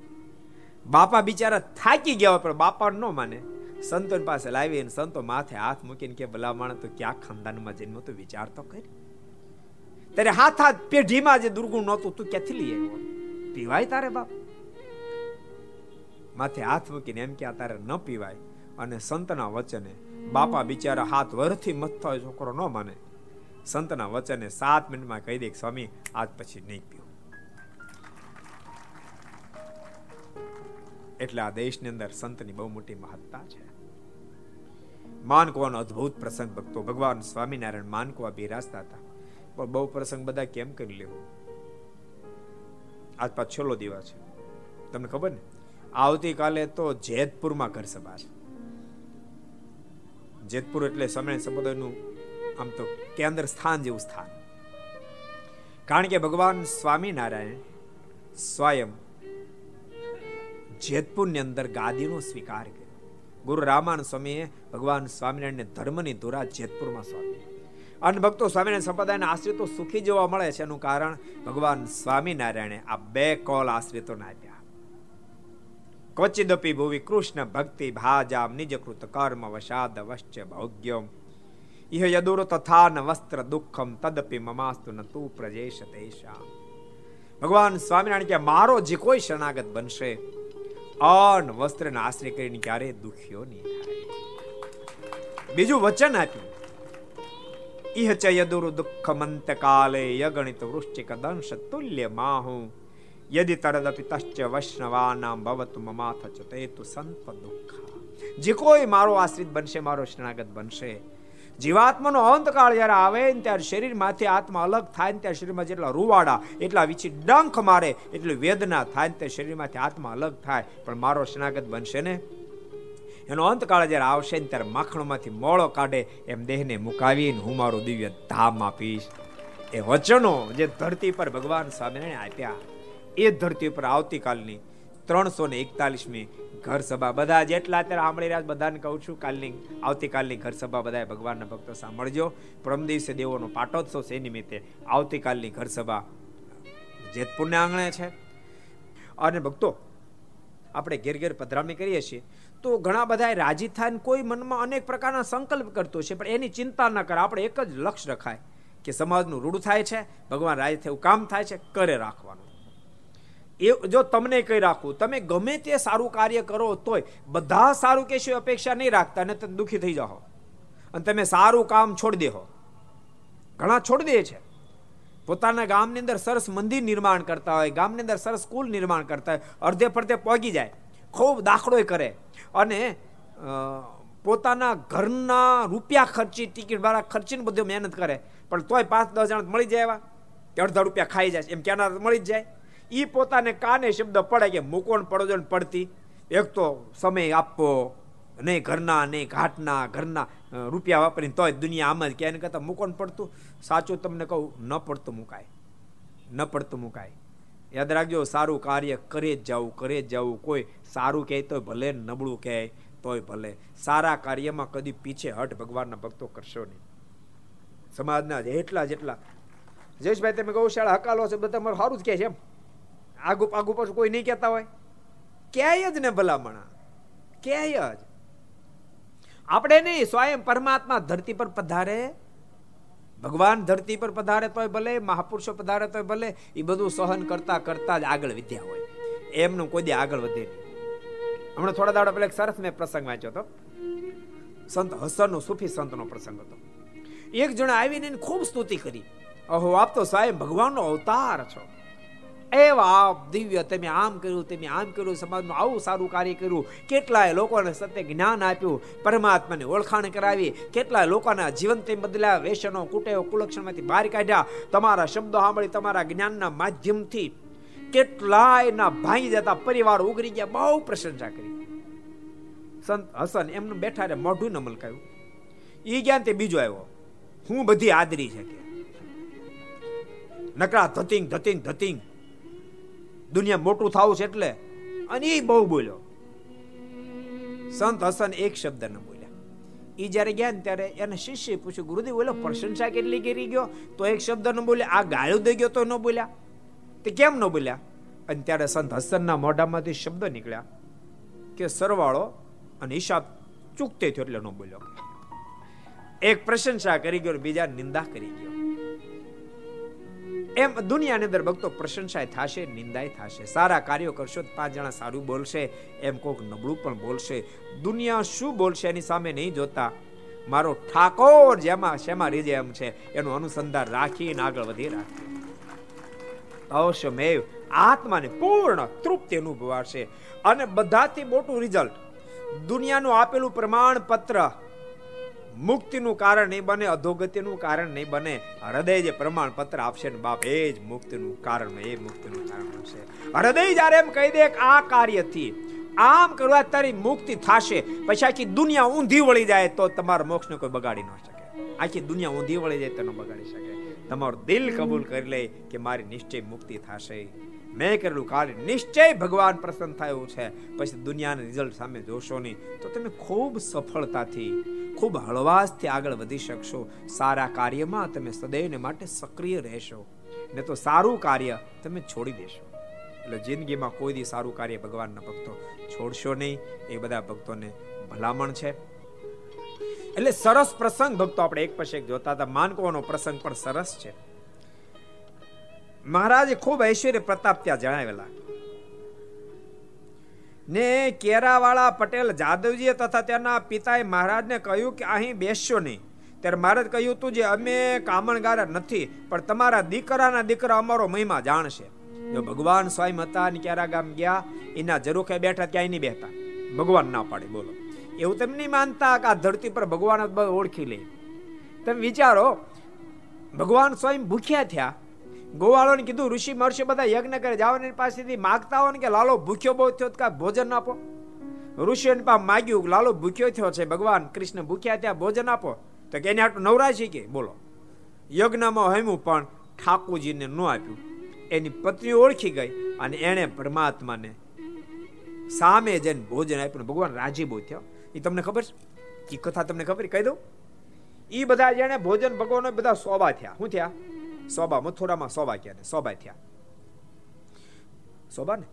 બાપા બિચારા થાકી ગયા પણ બાપા ન માને. સંતો પાસે લાવી સંતો માથે હાથ મૂકીને કે, ભલા માણસ, તો ક્યાં ખાનદાનમાં જન્મ તો વિચાર તો કરી ત્યારે હાથ હાથ પેઢીમાં જે દુર્ગુણ નહોતું, તું ક્યાંથી લઈ પીવાય તારે બાપ? માથે હાથ મૂકીને એમ કે તારે ન પીવાય. અને સંતના વચને બાપા બિચારા હાથ વરથી મથ હોય છોકરો ન માને. સંતના વચને સાત મિનિટમાં કહી દે સ્વામી, આજ પછી નહીં પીવું. એટલે આ દેશની અંદર સંતની બહુ મોટી મહત્તા છે. માનકવાનો અદ્ભુત પ્રસંગ ભક્તો ભગવાન સ્વામિનારાયણ માનકવા બિરાજતા હતા. પણ બહુ પ્રસંગ બધા કેમ કરી લેવો? આજ પાછ છેલ્લો દિવસ છે. તમને ખબર ને? આવતીકાલે તો જેતપુરમાં ઘર સભા છે. જેતપુર એટલે સમય સંપ્રદાયનું આમ તો કેન્દ્ર સ્થાન જેવું સ્થાન. કારણ કે ભગવાન સ્વામિનારાયણ સ્વયં જેતપુરની અંદર ગાદીનો સ્વીકાર કર્યો. ગુરુ રામાન સ્વામીએ ભગવાન સ્વામિનારાયણને ધર્મની ધુરા જેતપુરમાં સ્વામી અને ભક્તો સ્વામિનારાયણ સંપ્રદાયના આશ્રિતો સુખી જોવા મળે છે એનું કારણ ભગવાન સ્વામિનારાયણે આ બે કોલ આશ્રિતોને આપ્યા. ક્વચિદપી ભુવિ કૃષ્ણ ભક્તિ ભાજામ નિજકૃત કર્મ વશાદ વશ્ચ ભોગ્યમ. ઇહ યદુર તથા ન વસ્ત્ર દુઃખમ તદપી મમાસ્તુ ન તું પ્રજેશ તેશા ભગવાન સ્વામિનારાયણ કે મારો જે કોઈ શરણાગત બનશે અન વસ્ત્રને આશ્રય કરીને ક્યારે દુખ્યો નહીં થાય બીજું વચન આપ્યું ઇહ ચ યદુર દુઃખમંત કાલે યગણિત વૃશ્ચિક દંશ તુલ્ય માહુ યદિ તરદપિ તશ્ચ વૈષ્ણવાનામ ભવતુ મમાથ ચ તે તુ સંત દુઃખ જે કોઈ મારો આશ્રિત બનશે મારો શરણાગત બનશે જીવાત્માનો અંતકાળ જ્યારે આવે ને ત્યારે શરીરમાંથી આત્મા અલગ થાય ને ત્યારે શરીરમાં જેટલા રૂવાડા, એટલા વિચી ડંખ મારે, એટલી વેદના થાય ને ત્યારે શરીરમાંથી આત્મા અલગ થાય. પણ મારો શનાગત બનશે ને? એનો અંતકાળ જ્યારે આવશે ને ત્યારે માખણમાંથી મોળો કાઢે, એમ દેહને મુકાવીને હું મારું દિવ્ય ધામ આપીશ. એ વચનો જે ધરતી પર ભગવાન સ્વામિનારાયણ આપ્યા, એ ધરતી પર આવતીકાલની ત્રણસો ને એકતાલીસમી ઘર સભા બધા જેટલા અત્યારે સાંભળી રહ્યા બધાને કહું છું, કાલની, આવતીકાલની ઘર સભા બધા ભગવાનના ભક્તો સાંભળજો. પરમ દિવસે દેવોનો પાટોત્સવ છે નિમિત્તે આવતીકાલની ઘર સભા જેતપુરને આંગણે છે. અને ભક્તો, આપણે ઘેર ઘેર પધરામણી કરીએ છીએ, તો ઘણા બધા રાજી થાય કોઈ મનમાં અનેક પ્રકારના સંકલ્પ કરતો છે, પણ એની ચિંતા ન કરે. આપણે એક જ લક્ષ્ય રખાય કે સમાજનું રૂડું થાય છે, ભગવાન રાજી થયું કામ થાય છે કરે રાખવાનું. એ જો તમને કહી રાખું તમે ગમે તે સારું કાર્ય કરો તોય બધા સારું કહેશો અપેક્ષા નહીં રાખતા અને તમે દુઃખી થઈ જાઓ. અને તમે સારું કામ છોડી દેહો. ઘણા છોડી દે છે. પોતાના ગામની અંદર સરસ મંદિર નિર્માણ કરતા હોય, ગામની અંદર સરસ સ્કૂલ નિર્માણ કરતા હોય, અડધે ફરતે પહોંચી જાય, ખૂબ દાખલો કરે. અને પોતાના ઘરના રૂપિયા ખર્ચી, ટિકિટ ભાડા ખર્ચીને બધું મહેનત કરે. પણ તોય પાંચ દસ જણા મળી જાય એવા, કે અડધા રૂપિયા ખાઈ જાય એમ ક્યાંના મળી જ જાય. એ પોતાને કાને શબ્દ પડે કે મૂકોણ પડજો પડતી. એક તો સમય આપવો, નહીં ઘરના, નહીં ઘાટના, ઘરના રૂપિયા વાપરીને તોય દુનિયા આમ જ ક્યાંય કરતા મૂકોણ પડતું. સાચું તમને કહું, ન પડતું મુકાય. ન પડતું મુકાય. યાદ રાખજો, સારું કાર્ય કરે જ જવું, કરે જ જવું. કોઈ સારું કહે તોય ભલે, નબળું કહે તોય ભલે. સારા કાર્યમાં કદી પીછે હટ ભગવાનના ભક્તો કરશો નહીં. સમાજના જેટલા જેટલા. જયેશભાઈ, તમે ગૌશાળા હકાલો છો, બધા મારું સારું જ કહે છે એમ. આગુ આગુ પાછું કોઈ નહીં કહેતા હોય. ક્યાંય જ ને ભલામણા. ક્યાંય જ. આપણે નહીં, સ્વયં પરમાત્મા ધરતી પર પધારે. ભગવાન ધરતી પર પધારે તોય ભલે, મહાપુરુષો પધારે તોય ભલે, એ બધું સહન કરતા કરતા જ આગળ વધ્યા હોય. એમનું કોઈ દે આગળ વધે નહીં. હમણાં થોડા દાડા પહેલા સરસ મેં પ્રસંગ વાંચ્યો હતો. સંત હસનનો, સુફી સંતનો પ્રસંગ હતો. એક જણા આવીને ખૂબ સ્તુતિ કરી. અહો, આપ તો સાહેબ ભગવાનનો અવતાર છો. એવા દિવ્ય, તમે આમ કર્યું, તમે આમ કર્યું, સમાજનું આવું સારું કાર્ય કર્યું. કેટલાય લોકોને સત્ય જ્ઞાન આપ્યું, પરમાત્માને ઓળખાણ કરાવી. કેટલાય લોકોના જીવન તે બદલ્યા વેસનો કુટેવ, કુલક્ષણમાંથી બહાર કાઢ્યા. તમારા શબ્દો સાંભળી, તમારા જ્ઞાનના માધ્યમથી કેટલાય ના ભાંગી જતા પરિવાર ઉગરી ગયા, બહુ પ્રશંસા કરી. સંત હસન એમનું બેઠા રે મોઢું ન મલકાયું. ઈ જ્ઞાન તે બીજો આવ્યો? હું બધી આદરી છે કે. નકરા ધતિંગ ધતિંગ ધતિંગ. દુનિયા મોટું થવું છે એટલે? અને એ બહુ બોલ્યો. સંત હસન એક શબ્દ ન બોલ્યા. એ જ્યારે ગયા ને ત્યારે એને શિષ્ય પૂછ્યું, ગુરુદેવ બોલો પ્રશંસા કેટલી કરી ગયો? તો એક શબ્દ ન બોલ્યા, આ ગાળું દઈ ગયો તો ન બોલ્યા. તે કેમ ન બોલ્યા? અને ત્યારે સંત હસનના મોઢામાંથી શબ્દ નીકળ્યા કે, સરવાળો અને હિસાબ ચૂકતે થયો એટલે ન બોલ્યો. એક પ્રશંસા કરી ગયો બીજા નિંદા કરી ગયો. એમ દુનિયાની અંદર ભક્તો પ્રશંસાય થશે, નિંદાય થશે. સારા કાર્યો કરશો તો પાંચ જણા સારું બોલશે, એમ કોઈક નબળું પણ બોલશે. દુનિયા શું બોલશે એની સામે નહીં જોતા. મારો ઠાકોર જેમાં શેમાં રીજે એમ છે. એનું અનુસંધાન રાખીને આગળ વધી રાખીએ અવશ્યમેવ આત્માને પૂર્ણ તૃપ્તિ અનુભવાશે. અને બધાથી મોટું રિઝલ્ટ દુનિયાનું આપેલું પ્રમાણપત્ર મુક્તિનું કારણ નહીં બને, અધોગતિનું કારણ નહીં બને. હૃદય જે પ્રમાણપત્ર આપશે ને બાપ, એ જ મુક્તિનું કારણ એ મુક્તિનું કારણ હશે હૃદય જ્યારે એમ કહી દે આ કાર્યથી આમ કરવા તારી મુક્તિ થશે, પછી આખી દુનિયા ઊંધી વળી જાય તો તમારા મોક્ષને કોઈ બગાડી ન શકે. આખી દુનિયા ઊંધી વળી જાય તો બગાડી શકે. તમારું દિલ કબૂલ કરી લે કે મારી નિશ્ચય મુક્તિ થશે. મેં કરેલું કાર્ય નિશ્ચય ભગવાન પ્રસન્ન થયો છે. પછી દુનિયાના રિઝલ્ટ સામે જોશો નહીં, તો તમે ખૂબ સફળતાથી, ખૂબ હળવાશથી આગળ વધી શકશો. સારા કાર્યમાં તમે સદૈવને માટે સક્રિય રહેશો. ને તો સારું કાર્ય તમે છોડી દેશો. એટલે જિંદગીમાં કોઈ દી સારું કાર્ય ભગવાનના ભક્તો છોડશો નહીં. એ બધા ભક્તોને ભલામણ છે. એટલે સરસ પ્રસંગ ભક્તો આપણે એક પછી એક જોતા હતા. માનકોનો પ્રસંગ પણ સરસ છે. મહારાજે ખૂબ ઐશ્વર્ય પ્રતાપ ત્યાં જણાવેલા. ને કેરાવાળા પટેલ જાદવજીએ તથા તેના પિતાએ મહારાજને કહ્યું કે અહીં બેસશો નહીં. ત્યારે મહારાજ કહ્યું, તું જે અમે કામણગાર નથી, પણ તમારા દીકરાના દીકરા અમારો મહિમા જાણશે. જો ભગવાન સ્વયં હતા અને ક્યારા ગામ ગયા, એના જરૂખે બેઠા ક્યાંય નહીં બેઠા ભગવાન ના પાડે, બોલો. એવું તમે નહીં માનતા કે આ ધરતી પર ભગવાન ઓળખી લે. તમે વિચારો, ભગવાન સ્વયં ભૂખ્યા થયા ગોવાળોને કીધું, ઋષિ મહર્ષિ બધા યજ્ઞ કરે એની પાસેથી માગતા હોય ને કે, લાલો, ભૂખ્યો બહુ થયો કાંઈ ભોજન આપો. ઋષિઓને પા માગ્યું, લાલો, ભૂખ્યો થયો છે, ભગવાન, કૃષ્ણ ભૂખ્યા ત્યાં ભોજન આપો. તો કે, એને આટલું નવરાય છે કે? બોલો. યજ્ઞમાં હમ્યું પણ ઠાકોરજીને ન આપ્યું. એની પત્ની ઓળખી ગઈ અને એણે પરમાત્માને સામે જઈને ભોજન આપ્યું ભગવાન રાજી બહુ થયો. એ તમને ખબર છે? એ કથા તમને ખબર કહી દઉં. એ બધા જેને ભોજન ભગવાન બધા સોબા થયા. શું થયા? સોબા મથુરામાં સોબા ક્યાં સોબા થયા. સોબા ને?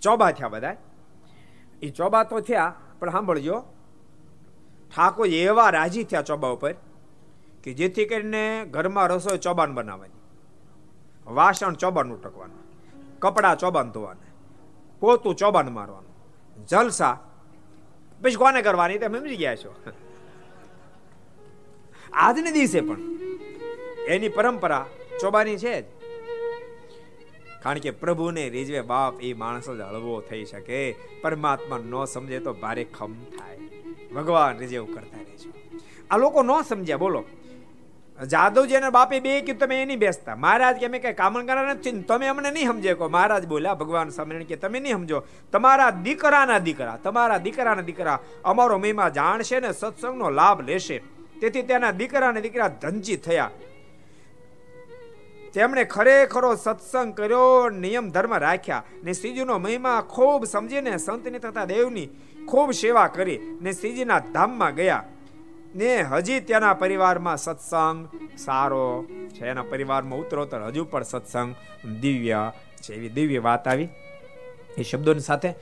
ચોબા થયા બધા એ ચોબા તો થયા, પણ સાંભળજો. ઠાકોર એવા રાજી થયા ચોબા ઉપર કે જેથી કરીને ઘરમાં રસોઈ ચોબાન બનાવવાની. વાસણ ચોબાન ઉટકવાનું. કપડા ચોબાન ધોવાના. પોતું ચોબાન મારવાનું. જલસા. પછી કોને કરવાની? તમે સમજી ગયા છો? આજને દિવસે પણ. એની પરંપરા ચોબાની છે જ. કારણ કે પ્રભુને રીઝવે બાપ એ માણસ જ હળવો થઈ શકે. પરમાત્મા ન સમજે તો ભારે ખમ થાય. ભગવાન રીઝવ કરતા રહેજો આ લોકો ન સમજ્યા, બોલો. જાદવજી અને બાપે બે કે તમે એની બેસતા. મહારાજ કે અમે કઈ કામણ કરા નથી તમે અમને નહીં સમજે કો મહારાજ બોલ્યા, ભગવાન સામે કે તમે નહીં સમજો. તમારા દીકરાના દીકરા, તમારા દીકરાના દીકરા અમારો મહિમા જાણશે ને સત્સંગનો લાભ લેશે. તેથી તેના દીકરા અને દીકરા ધનજી થયા. તેમણે ખરેખરો સત્સંગ કર્યો, નિયમ ધર્મ રાખ્યા ને શ્રીજીનો મહિમા ખૂબ સમજીને સંતની તથા દેવની ખૂબ સેવા કરી ને શ્રીજીના ધામમાં ગયા. ને હજી તેના પરિવારમાં સત્સંગ સારો છે. એના પરિવારમાં ઉત્તરોત્તર, હજુ પણ સત્સંગ દિવ્ય છે એવી દિવ્ય વાત આવી. એ શબ્દોની સાથે